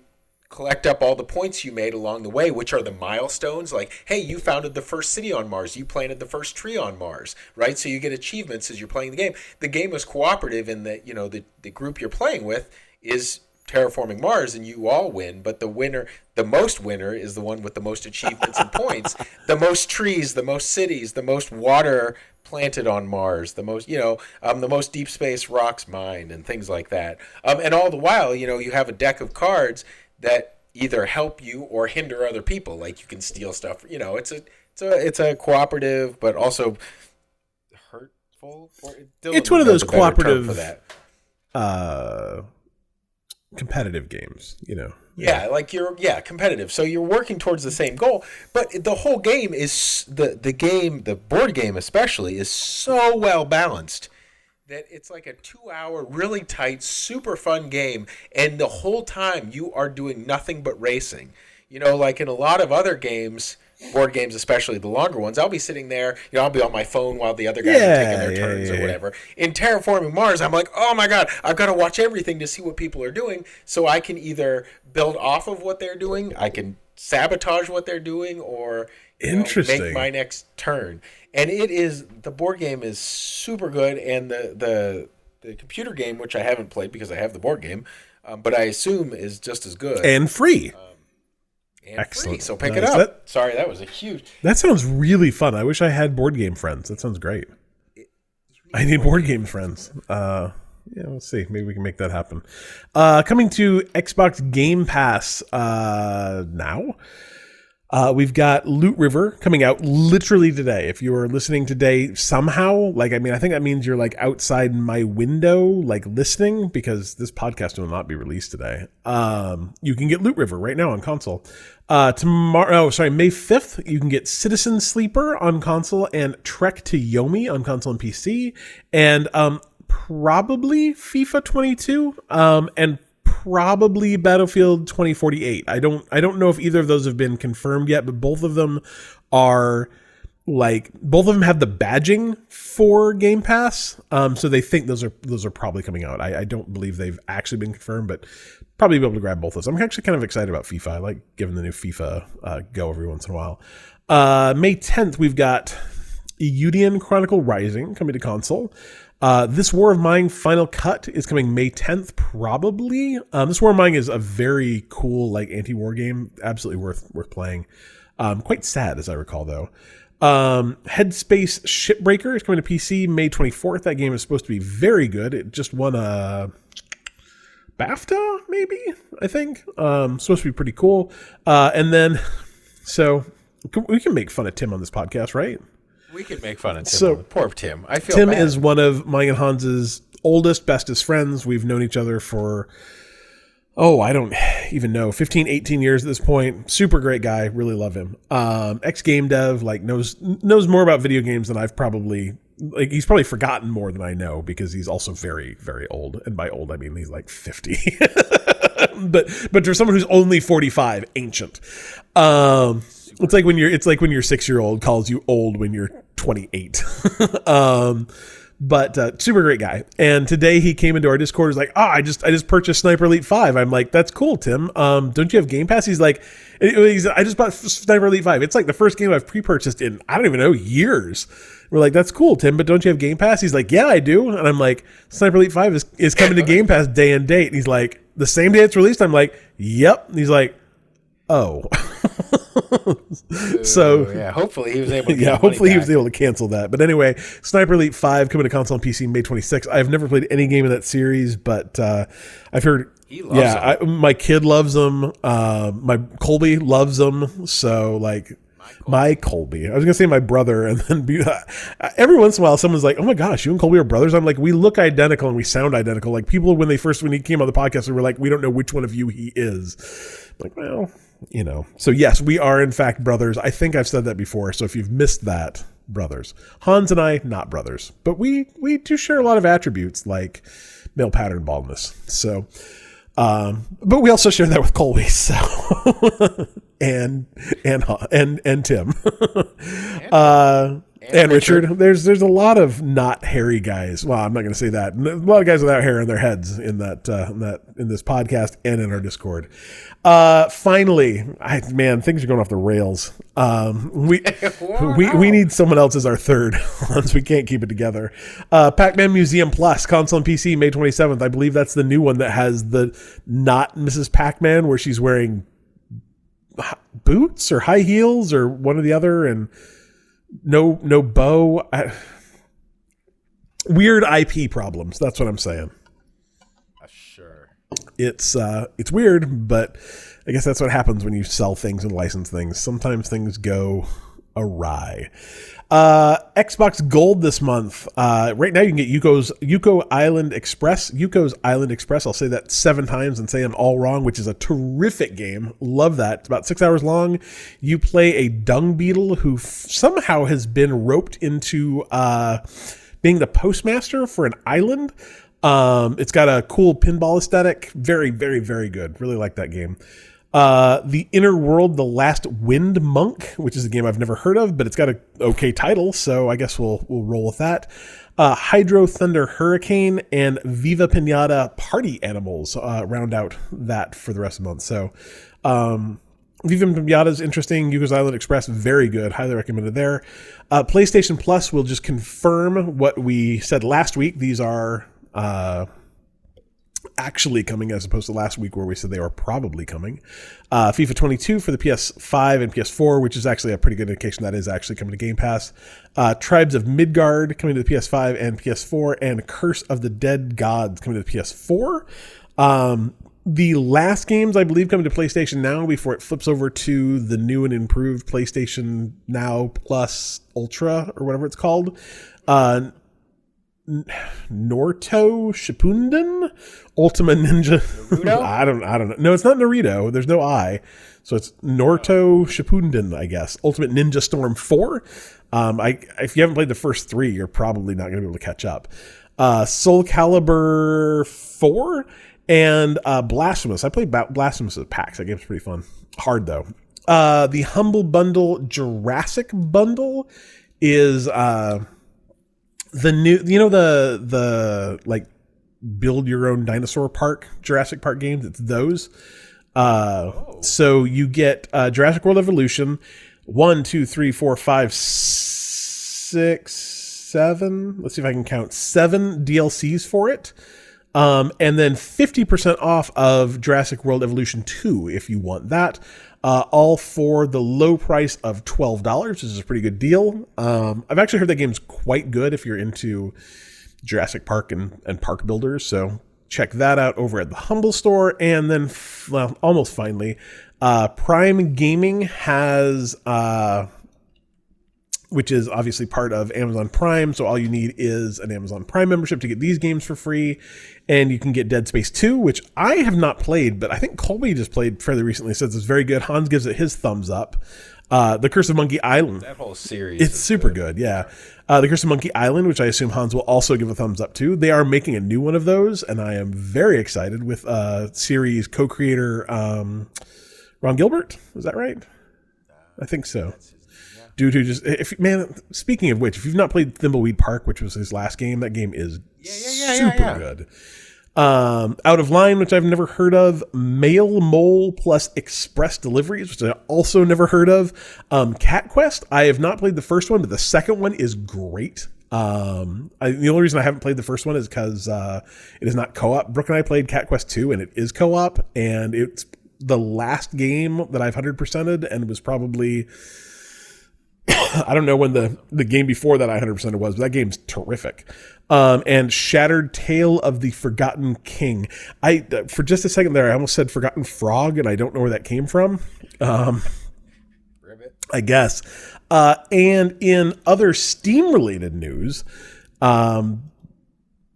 collect up all the points you made along the way, which are the milestones. Like, hey, you founded the first city on Mars, you planted the first tree on Mars, right? So you get achievements as you're playing the game. The game is cooperative in that you know the the group you're playing with is terraforming Mars and you all win, but the winner, the most winner is the one with the most achievements and points, the most trees, the most cities, the most water planted on Mars, the most, you know, um, the most deep space rocks mined and things like that. Um, and all the while, you know, you have a deck of cards that either help you or hinder other people. Like you can steal stuff. You know, it's a it's a it's a cooperative, but also hurtful. Or, It's one of those cooperative- for that. Uh, competitive games. You know. Yeah, like you're yeah competitive. So you're working towards the same goal, but the whole game is the the game, the board game especially, is so well balanced that it's like a two hour, really tight, super fun game, and the whole time you are doing nothing but racing. You know, like in a lot of other games, board games, especially the longer ones, I'll be sitting there, you know, I'll be on my phone while the other guys are taking their yeah, turns yeah, or whatever. In Terraforming Mars, I'm like, oh my god, I've got to watch everything to see what people are doing, so I can either build off of what they're doing, I can sabotage what they're doing, or you know, make my next turn. And it is the board game is super good, and the the the computer game, which I haven't played because I have the board game, um, but I assume is just as good And free. and excellent. free. So pick it up. That- Sorry, that was a huge. That sounds really fun. I wish I had board game friends. That sounds great. I need board game friends. Uh, yeah, let's see. Maybe we can make that happen. Uh, coming to Xbox Game Pass uh, now. Uh, we've got Loot River coming out literally today. If you are listening today somehow, like, I mean, I think that means you're like outside my window, like listening, because this podcast will not be released today. Um, you can get Loot River right now on console. Uh, tomorrow, oh, sorry, May 5th, you can get Citizen Sleeper on console and Trek to Yomi on console and PC. And, um, probably FIFA 22. Um, and probably Battlefield 2048. I don't I don't know if either of those have been confirmed yet, but both of them are like both of them have the badging for Game Pass. Um, so they think those are those are probably coming out. I, I don't believe they've actually been confirmed, but probably be able to grab both of those. I'm actually kind of excited about FIFA. I like giving the new FIFA uh, go every once in a while. Uh, May 10th, we've got Eiyuden Chronicle Rising coming to console. Uh, this War of Mine Final Cut is coming May 10th, probably. Um, this War of Mine is a very cool, like anti-war game. Absolutely worth worth playing. Um, quite sad, as I recall, though. Um, Hardspace Shipbreaker is coming to PC May 24th. That game is supposed to be very good. It just won a BAFTA, maybe I think. Um, supposed to be pretty cool. Uh, and then, so we can make fun of Tim on this podcast, right? We could make fun of Tim. So- poor Tim. I feel like Tim bad. is one of mine and Hans's oldest, bestest friends. We've known each other for, oh, I don't even know, 15, 18 years at this point. Super great guy. Really love him. Um, ex game dev, like knows, knows more about video games than I've probably, like he's probably forgotten more than I know because he's also very, very old. And by old, I mean, he's like 50. but, but for someone who's only 45, ancient. Um, it's like when you're, it's like when your six year old calls you old when you're 28. um, but uh, super great guy. And today he came into our Discord. He's like, "Oh, I just I just purchased Sniper Elite Five. I'm like, "That's cool, Tim. Um, don't you have Game Pass?" He's like, he's, "I just bought Sniper Elite Five. It's like the first game I've pre-purchased in I don't even know years." We're like, "That's cool, Tim, but don't you have Game Pass?" He's like, "Yeah, I do." And I'm like, "Sniper Elite Five is is coming to Game Pass day and date." And he's like, "The same day it's released." I'm like, "Yep." And he's like, "Oh." so yeah, hopefully he was able. to yeah, hopefully he was able to cancel that. But anyway, Sniper Elite Five coming to console and PC May 26th. I've never played any game in that series, but uh, I've heard. He loves yeah, I, my kid loves them. Uh, my Colby loves them. So like. My Colby. I was gonna say my brother, and then be, uh, every once in a while, someone's like, "Oh my gosh, you and Colby are brothers." I'm like, "We look identical and we sound identical." Like people when they first when he came on the podcast, they were like, "We don't know which one of you he is." I'm like, well, you know. So yes, we are in fact brothers. I think I've said that before. So if you've missed that, brothers. Hans and I not brothers, but we we do share a lot of attributes like male pattern baldness. So um but we also share that with Colby, so and and and and Tim. uh and, Richard. there's there's a lot of not hairy guys. Well, I'm not going to say that. A lot of guys without hair in their heads in that uh, in that in this podcast and in our Discord. Uh, finally, I, man, things are going off the rails. Um, we we we need someone else as our third once we can't keep it together. Uh, Pac-Man Museum Plus console and PC May 27th. I believe that's the new one that has the not Mrs. Pac-Man where she's wearing boots or high heels or one or the other and no no bow. I, weird ip problems. That's what i'm saying. Uh, Sure. it's uh it's weird but i guess that's what happens when you sell things and license things. Sometimes things go awry uh xbox gold this month uh right now you can get yoku's yoku island express yoku's island express i'll say that seven times and say i'm all wrong which is a terrific game love that it's about six hours long you play a dung beetle who f- somehow has been roped into uh being the postmaster for an island um, it's got a cool pinball aesthetic. Very, very, very good. Really like that game. Uh, the Inner World, The Last Wind Monk, which is a game I've never heard of, but it's got a okay title, so I guess we'll we'll roll with that. Uh, Hydro Thunder Hurricane and Viva Pinata Party Animals uh, round out that for the rest of the month. So, um, Viva Pinata is interesting. Yoku's Island Express, very good. Highly recommended there. Uh, PlayStation Plus will just confirm what we said last week. These are uh, actually coming as opposed to last week where we said they were probably coming. Uh, FIFA 22 for the PS5 and PS4, which is actually a pretty good indication that is actually coming to Game Pass. Uh, Tribes of Midgard coming to the PS5 and PS4, and Curse of the Dead Gods coming to the PS4. Um, the last games, I believe, coming to PlayStation Now before it flips over to the new and improved PlayStation Now Plus Ultra or whatever it's called. Uh, Norto Shippuden Ultima Ninja. I don't. I don't know. No, it's not Naruto. There's no I, so it's Norto Shippuden. I guess Ultimate Ninja Storm Four. Um, I if you haven't played the first three, you're probably not going to be able to catch up. Uh, Soul Calibur Four and uh, Blasphemous. I played Ba- Blasphemous at PAX. That game's pretty fun. Hard though. Uh, the Humble Bundle Jurassic Bundle is uh the new you know the the like build your own dinosaur park Jurassic Park games it's those uh so you get uh Jurassic World Evolution one two three four five six seven let's see if I can count seven DLCs for it um, and then 50% off of Jurassic World Evolution 2 if you want that. Uh, all for the low price of $12, which is a pretty good deal. Um, I've actually heard that game's quite good if you're into Jurassic Park and, and park builders. So check that out over at the Humble Store. And then, well, almost finally, uh, Prime Gaming has. Uh, which is obviously part of Amazon Prime. So all you need is an Amazon Prime membership to get these games for free. And you can get Dead Space 2, which I have not played, but I think Colby just played fairly recently, says it's very good. Hans gives it his thumbs up. Uh, the Curse of Monkey Island. That whole series. It's super good, yeah. Uh, the Curse of Monkey Island, which I assume Hans will also give a thumbs up to. They are making a new one of those, and I am very excited with uh, series co-creator um, Ron Gilbert. Is that right? I think so. dude who just if man. Speaking of which, if you've not played Thimbleweed Park, which was his last game, that game is yeah, yeah, super yeah. good. Um, Out of Line, which I've never heard of. Mail Mole plus Express Deliveries, which I also never heard of. Um, Cat Quest, I have not played the first one, but the second one is great. Um, I, the only reason I haven't played the first one is because uh, it is not co-op. Brooke and I played Cat Quest 2, and it is co-op, and it's the last game that I've hundred percented, and was probably I don't know when the the game before that I hundred percented was, but that game's terrific. Um, and Shattered Tale of the Forgotten King. I for just a second there, I almost said Forgotten Frog, and I don't know where that came from. Um, I guess. Uh, and in other Steam related news, um,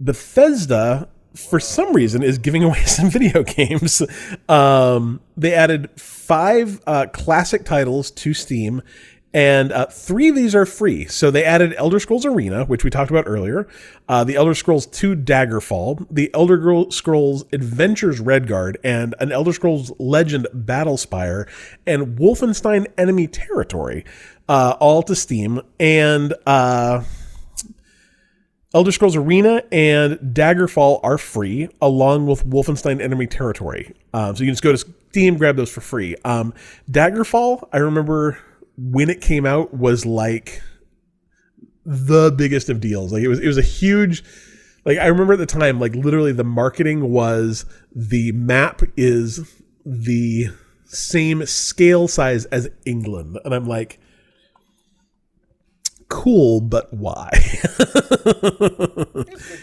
Bethesda, for some reason, is giving away some video games. Um, they added five uh, classic titles to Steam. And uh, three of these are free. So they added Elder Scrolls Arena, which we talked about earlier, uh, the Elder Scrolls 2 Daggerfall, the Elder Scrolls Adventures Redguard, and an Elder Scrolls Legend Battlespire, and Wolfenstein Enemy Territory, uh, all to Steam. And uh, Elder Scrolls Arena and Daggerfall are free, along with Wolfenstein Enemy Territory. Um, so you can just go to Steam, grab those for free. Um, Daggerfall, I remember when it came out was like the biggest of deals. Like it was it was a huge like I remember at the time like literally the marketing was the map is the same scale size as England and I'm like cool but why?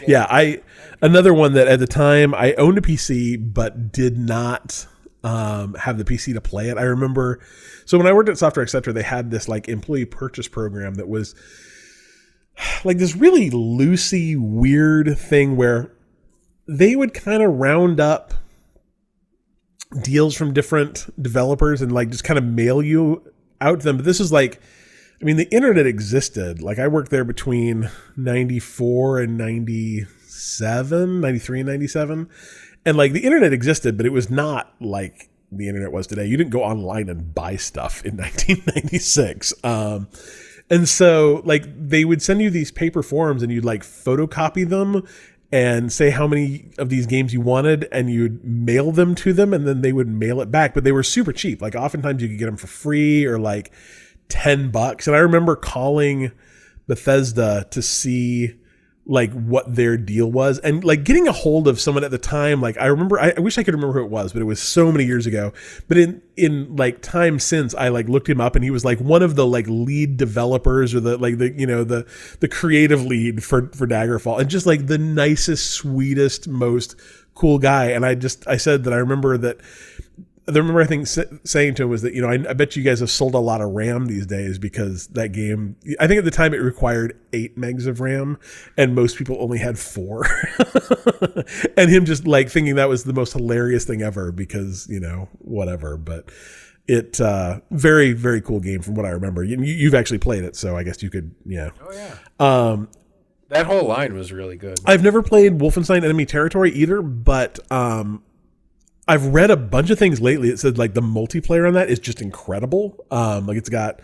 yeah, I another one that at the time I owned a PC but did not um, have the PC to play it. I remember, so when I worked at Software Etc., they had this like employee purchase program that was like this really loosey, weird thing where they would kind of round up deals from different developers and like just kind of mail you out to them. But this is like, I mean, the internet existed. Like I worked there between 94 and 97, 93 and 97 and like the internet existed, but it was not like the internet was today. You didn't go online and buy stuff in 1996. Um, and so like they would send you these paper forms and you'd like photocopy them and say how many of these games you wanted and you'd mail them to them and then they would mail it back but they were super cheap like oftentimes you could get them for free or like 10 bucks and i remember calling bethesda to see like what their deal was. And like getting a hold of someone at the time like i remember I, I, wish i could remember who it was but it was so many years ago. But in in like time since i like looked him up and he was like one of the like lead developers or the like the you know the the creative lead for for daggerfall and just like the nicest sweetest most cool guy. And i just i said that i remember that I remember I think saying to him was that you know I, I, bet you guys have sold a lot of RAM these days because that game I think at the time it required eight megs of RAM and most people only had four, and him just like thinking that was the most hilarious thing ever because you know whatever. But it uh very very cool game from what I remember. You, you've actually played it so I guess you could yeah. Oh yeah. Um that whole line was really good. I've never played Wolfenstein Enemy Territory either but um I've read a bunch of things lately. It said like the multiplayer on that is just incredible. Um, like it's got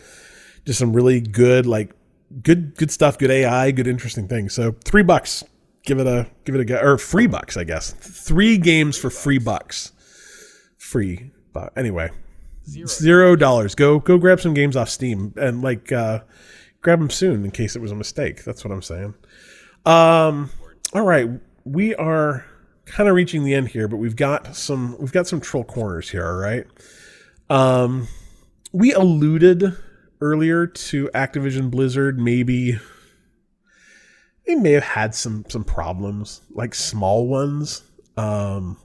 just some really good, like good, good stuff, good AI, good interesting things. So three bucks, give it a, give it a go, or free bucks, I guess. Three games for free bucks, free. But anyway, zero dollars. Go, go grab some games off Steam and like uh, grab them soon in case it was a mistake. That's what I'm saying. Um, all right, we are kind of reaching the end here, but we've got some we've got some troll corners here, all right? Um we alluded earlier to Activision Blizzard maybe they may have had some some problems, like small ones. Um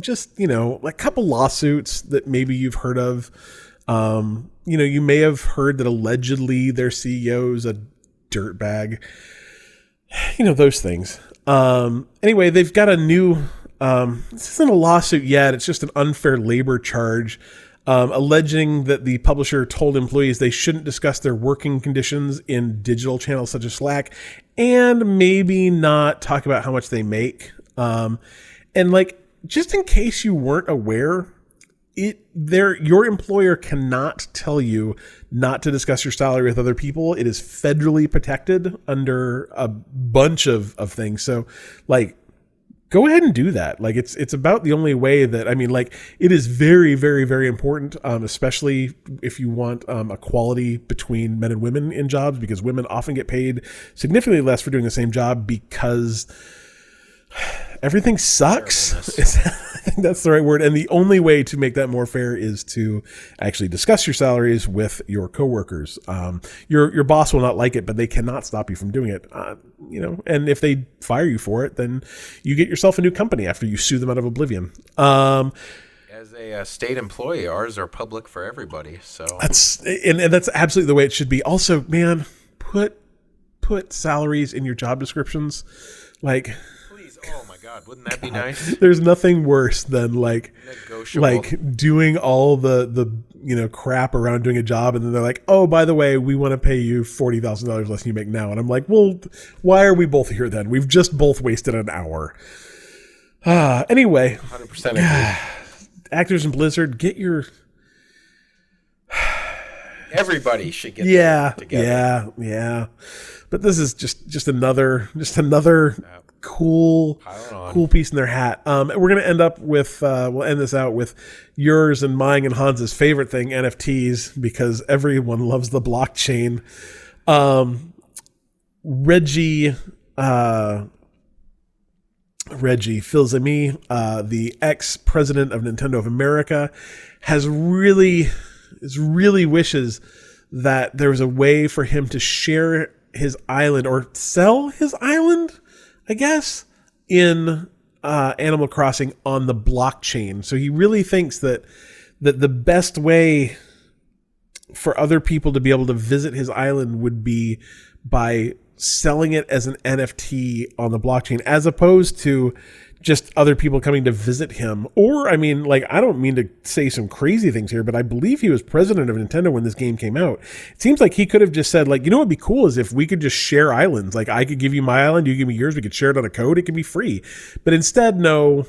just, you know, like a couple lawsuits that maybe you've heard of. Um, you know, you may have heard that allegedly their CEO is a dirtbag. You know, those things. Um, anyway, they've got a new. Um, this isn't a lawsuit yet. It's just an unfair labor charge, um, alleging that the publisher told employees they shouldn't discuss their working conditions in digital channels such as Slack, and maybe not talk about how much they make. Um, and like, just in case you weren't aware, it there your employer cannot tell you not to discuss your salary with other people. It is federally protected under a bunch of of things. So like go ahead and do that. Like it's it's about the only way that i mean like it is very very very important um, especially if you want um, equality between men and women in jobs because women often get paid significantly less for doing the same job because everything sucks. I think that's the right word. And the only way to make that more fair is to actually discuss your salaries with your coworkers. Um, your your boss will not like it, but they cannot stop you from doing it. Uh, you know, and if they fire you for it, then you get yourself a new company after you sue them out of oblivion. Um, As a uh, state employee, ours are public for everybody. So that's and, and that's absolutely the way it should be. Also, man, put put salaries in your job descriptions. Like oh my God, wouldn't that be nice? there's nothing worse than like like doing all the the you know crap around doing a job and then they're like oh by the way we want to pay you $40000 less than you make now. And i'm like well why are we both here then? We've just both wasted an hour. Ah anyway 100% agree. actors in blizzard get your Everybody should get yeah together. yeah yeah. But this is just just another just another cool cool piece in their hat. Um we're gonna end up with uh we'll end this out with yours and mine and hans's favorite thing nfts because everyone loves the blockchain. Um reggie uh Reggie Fils-Aimé, uh, the ex-president of Nintendo of America, has really, is really wishes that there was a way for him to share his island or sell his island, I guess, in uh, Animal Crossing on the blockchain. So he really thinks that that the best way for other people to be able to visit his island would be by selling it as an NFT on the blockchain as opposed to just other people coming to visit him. Or, I mean, like, I don't mean to say some crazy things here, but I believe he was president of Nintendo when this game came out. It seems like he could have just said, like, you know what would be cool is if we could just share islands. Like, I could give you my island, you give me yours, we could share it on a code, it could be free. But instead, no,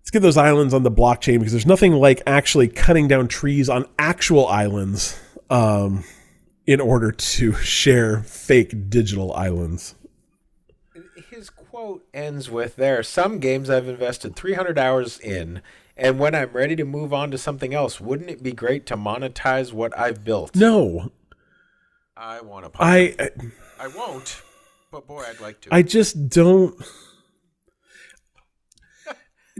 let's get those islands on the blockchain because there's nothing like actually cutting down trees on actual islands um, in order to share fake digital islands. His quote ends with There are some games I've invested 300 hours in, and when I'm ready to move on to something else, wouldn't it be great to monetize what I've built? No, I want to. I uh, I won't, but boy, I'd like to. I just don't.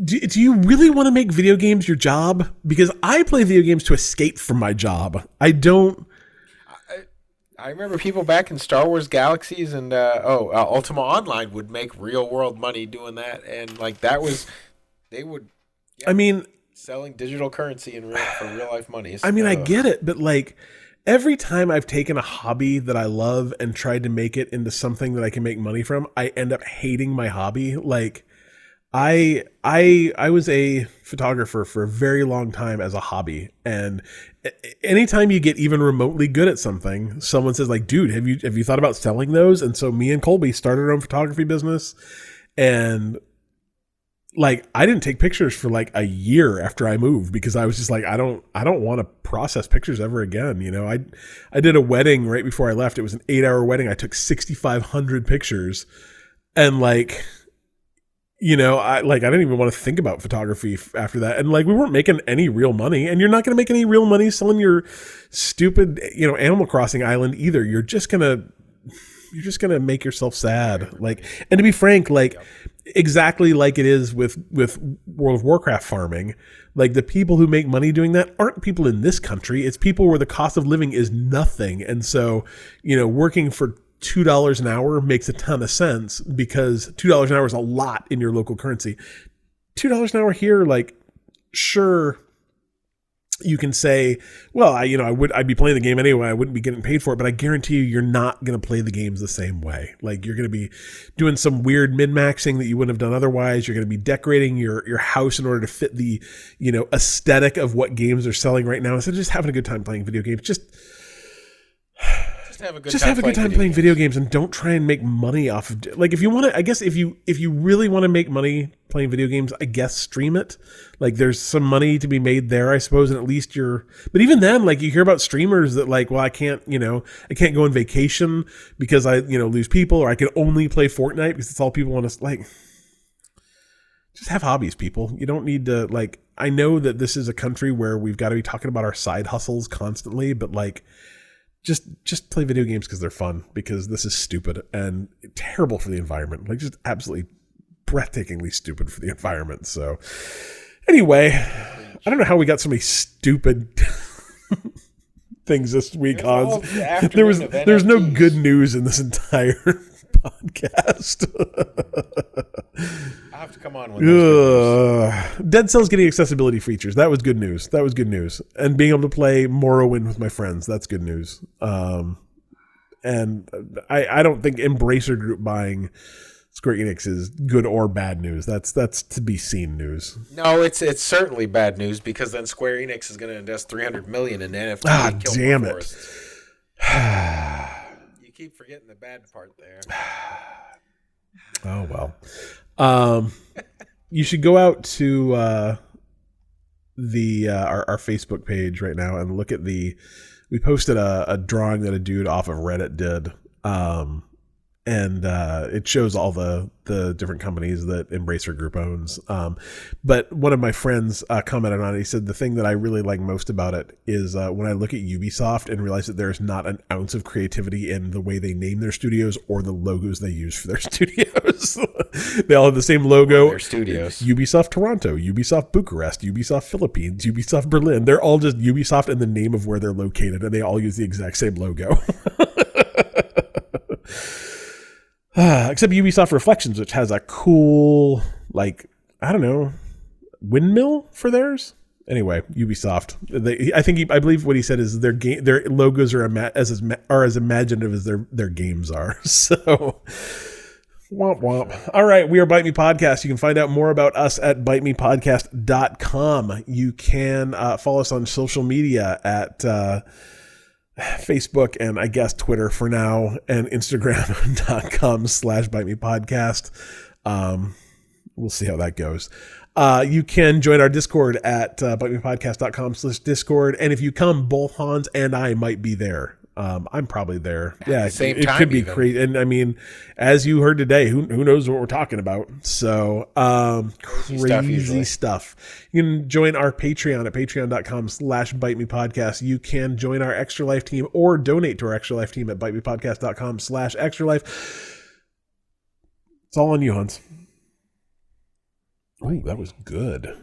Do, do you really want to make video games your job? Because I play video games to escape from my job. I don't. I remember people back in Star Wars Galaxies and uh, oh, uh, Ultima Online would make real world money doing that, and like that was they would I mean, selling digital currency in real for real life money. I mean, I get it, but like every time I've taken a hobby that I love and tried to make it into something that I can make money from, I end up hating my hobby. Like I I I was a photographer for a very long time as a hobby and anytime you get even remotely good at something, someone says like, "Dude, have you have you thought about selling those?" And so me and Colby started our own photography business and like I didn't take pictures for like a year after I moved because I was just like I don't I don't want to process pictures ever again. You know, I I did a wedding right before I left. It was an eight hour wedding. I took sixty five hundred pictures, and like, you know, I like I didn't even want to think about photography f- after that. And like we weren't making any real money, and you're not going to make any real money selling your stupid you know Animal Crossing island either. You're just gonna you're just gonna make yourself sad. Like, and to be frank, like exactly like it is with with World of Warcraft farming. Like the people who make money doing that aren't people in this country. It's people where the cost of living is nothing, and so you know working for two dollars an hour makes a ton of sense because two dollars an hour is a lot in your local currency. Two dollars an hour here, like sure you can say, well, I, you know, I would, I'd be playing the game anyway. I wouldn't be getting paid for it, but I guarantee you, you're not going to play the games the same way. Like you're going to be doing some weird min maxing that you wouldn't have done otherwise. You're going to be decorating your, your house in order to fit the, you know, aesthetic of what games are selling right now. Instead of just having a good time playing video games, just, just have a good just time have a good time video playing video games and don't try and make money off of like if you want to i guess if you if you really want to make money playing video games, I guess stream it. Like there's some money to be made there, I suppose, and at least you're but even then, like you hear about streamers that like, well, I can't, you know, I can't go on vacation because I, you know, lose people, or I can only play Fortnite because it's all people want to like just have hobbies, people. You don't need to like I know that this is a country where we've got to be talking about our side hustles constantly, but like just just play video games because they're fun because this is stupid and terrible for the environment like just absolutely breathtakingly stupid for the environment so anyway i don't know how we got so many stupid things this week It was all Hans. there was there's no good news in this entire podcast I have to come on with. Dead Cells getting accessibility features. That was good news. That was good news. And being able to play Morrowind with my friends. That's good news. Um, and I, I don't think Embracer Group buying Square Enix is good or bad news. That's that's to be seen news. No, it's it's certainly bad news because then Square Enix is going to invest 300 million in NFT. Ah, damn it. keep forgetting the bad part there. Oh well. Um, you should go out to uh, the uh, our, our Facebook page right now and look at the. We posted a, a drawing that a dude off of Reddit did, um, and uh, it shows all the the different companies that Embracer Group owns. Um, but one of my friends uh, commented on it. He said the thing that I really like most about it is uh, when I look at Ubisoft and realize that there's not an ounce of creativity in the way they name their studios or the logos they use for their studios. they all have the same logo. Their studios. Ubisoft Toronto, Ubisoft Bucharest, Ubisoft Philippines, Ubisoft Berlin. They're all just Ubisoft and the name of where they're located, and they all use the exact same logo. Except Ubisoft Reflections, which has a cool, like, I don't know, windmill for theirs. Anyway, Ubisoft. They, I think he, I believe what he said is their game, their logos are ima- as as are as imaginative as their their games are. So, Womp womp. All right, we are Bite Me Podcast. You can find out more about us at bitemepodcast.com. You can uh, follow us on social media at uh, Facebook and I guess Twitter for now and Instagram.com slash Bite Me Podcast. Um, we'll see how that goes. Uh, you can join our Discord at uh, bitemepodcast.com slash Discord. And if you come, both Hans and I might be there. Um, I'm probably there. yeah, the same it, it could be crazy. And I mean, as you heard today, who, who knows what we're talking about? So, um, crazy, stuff stuff. You can join our Patreon at patreon.com slash bite me podcast. You can join our extra life team or donate to our extra life team at bitemepodcast.com slash extra life. It's all on you, Hans. Oh, that was good.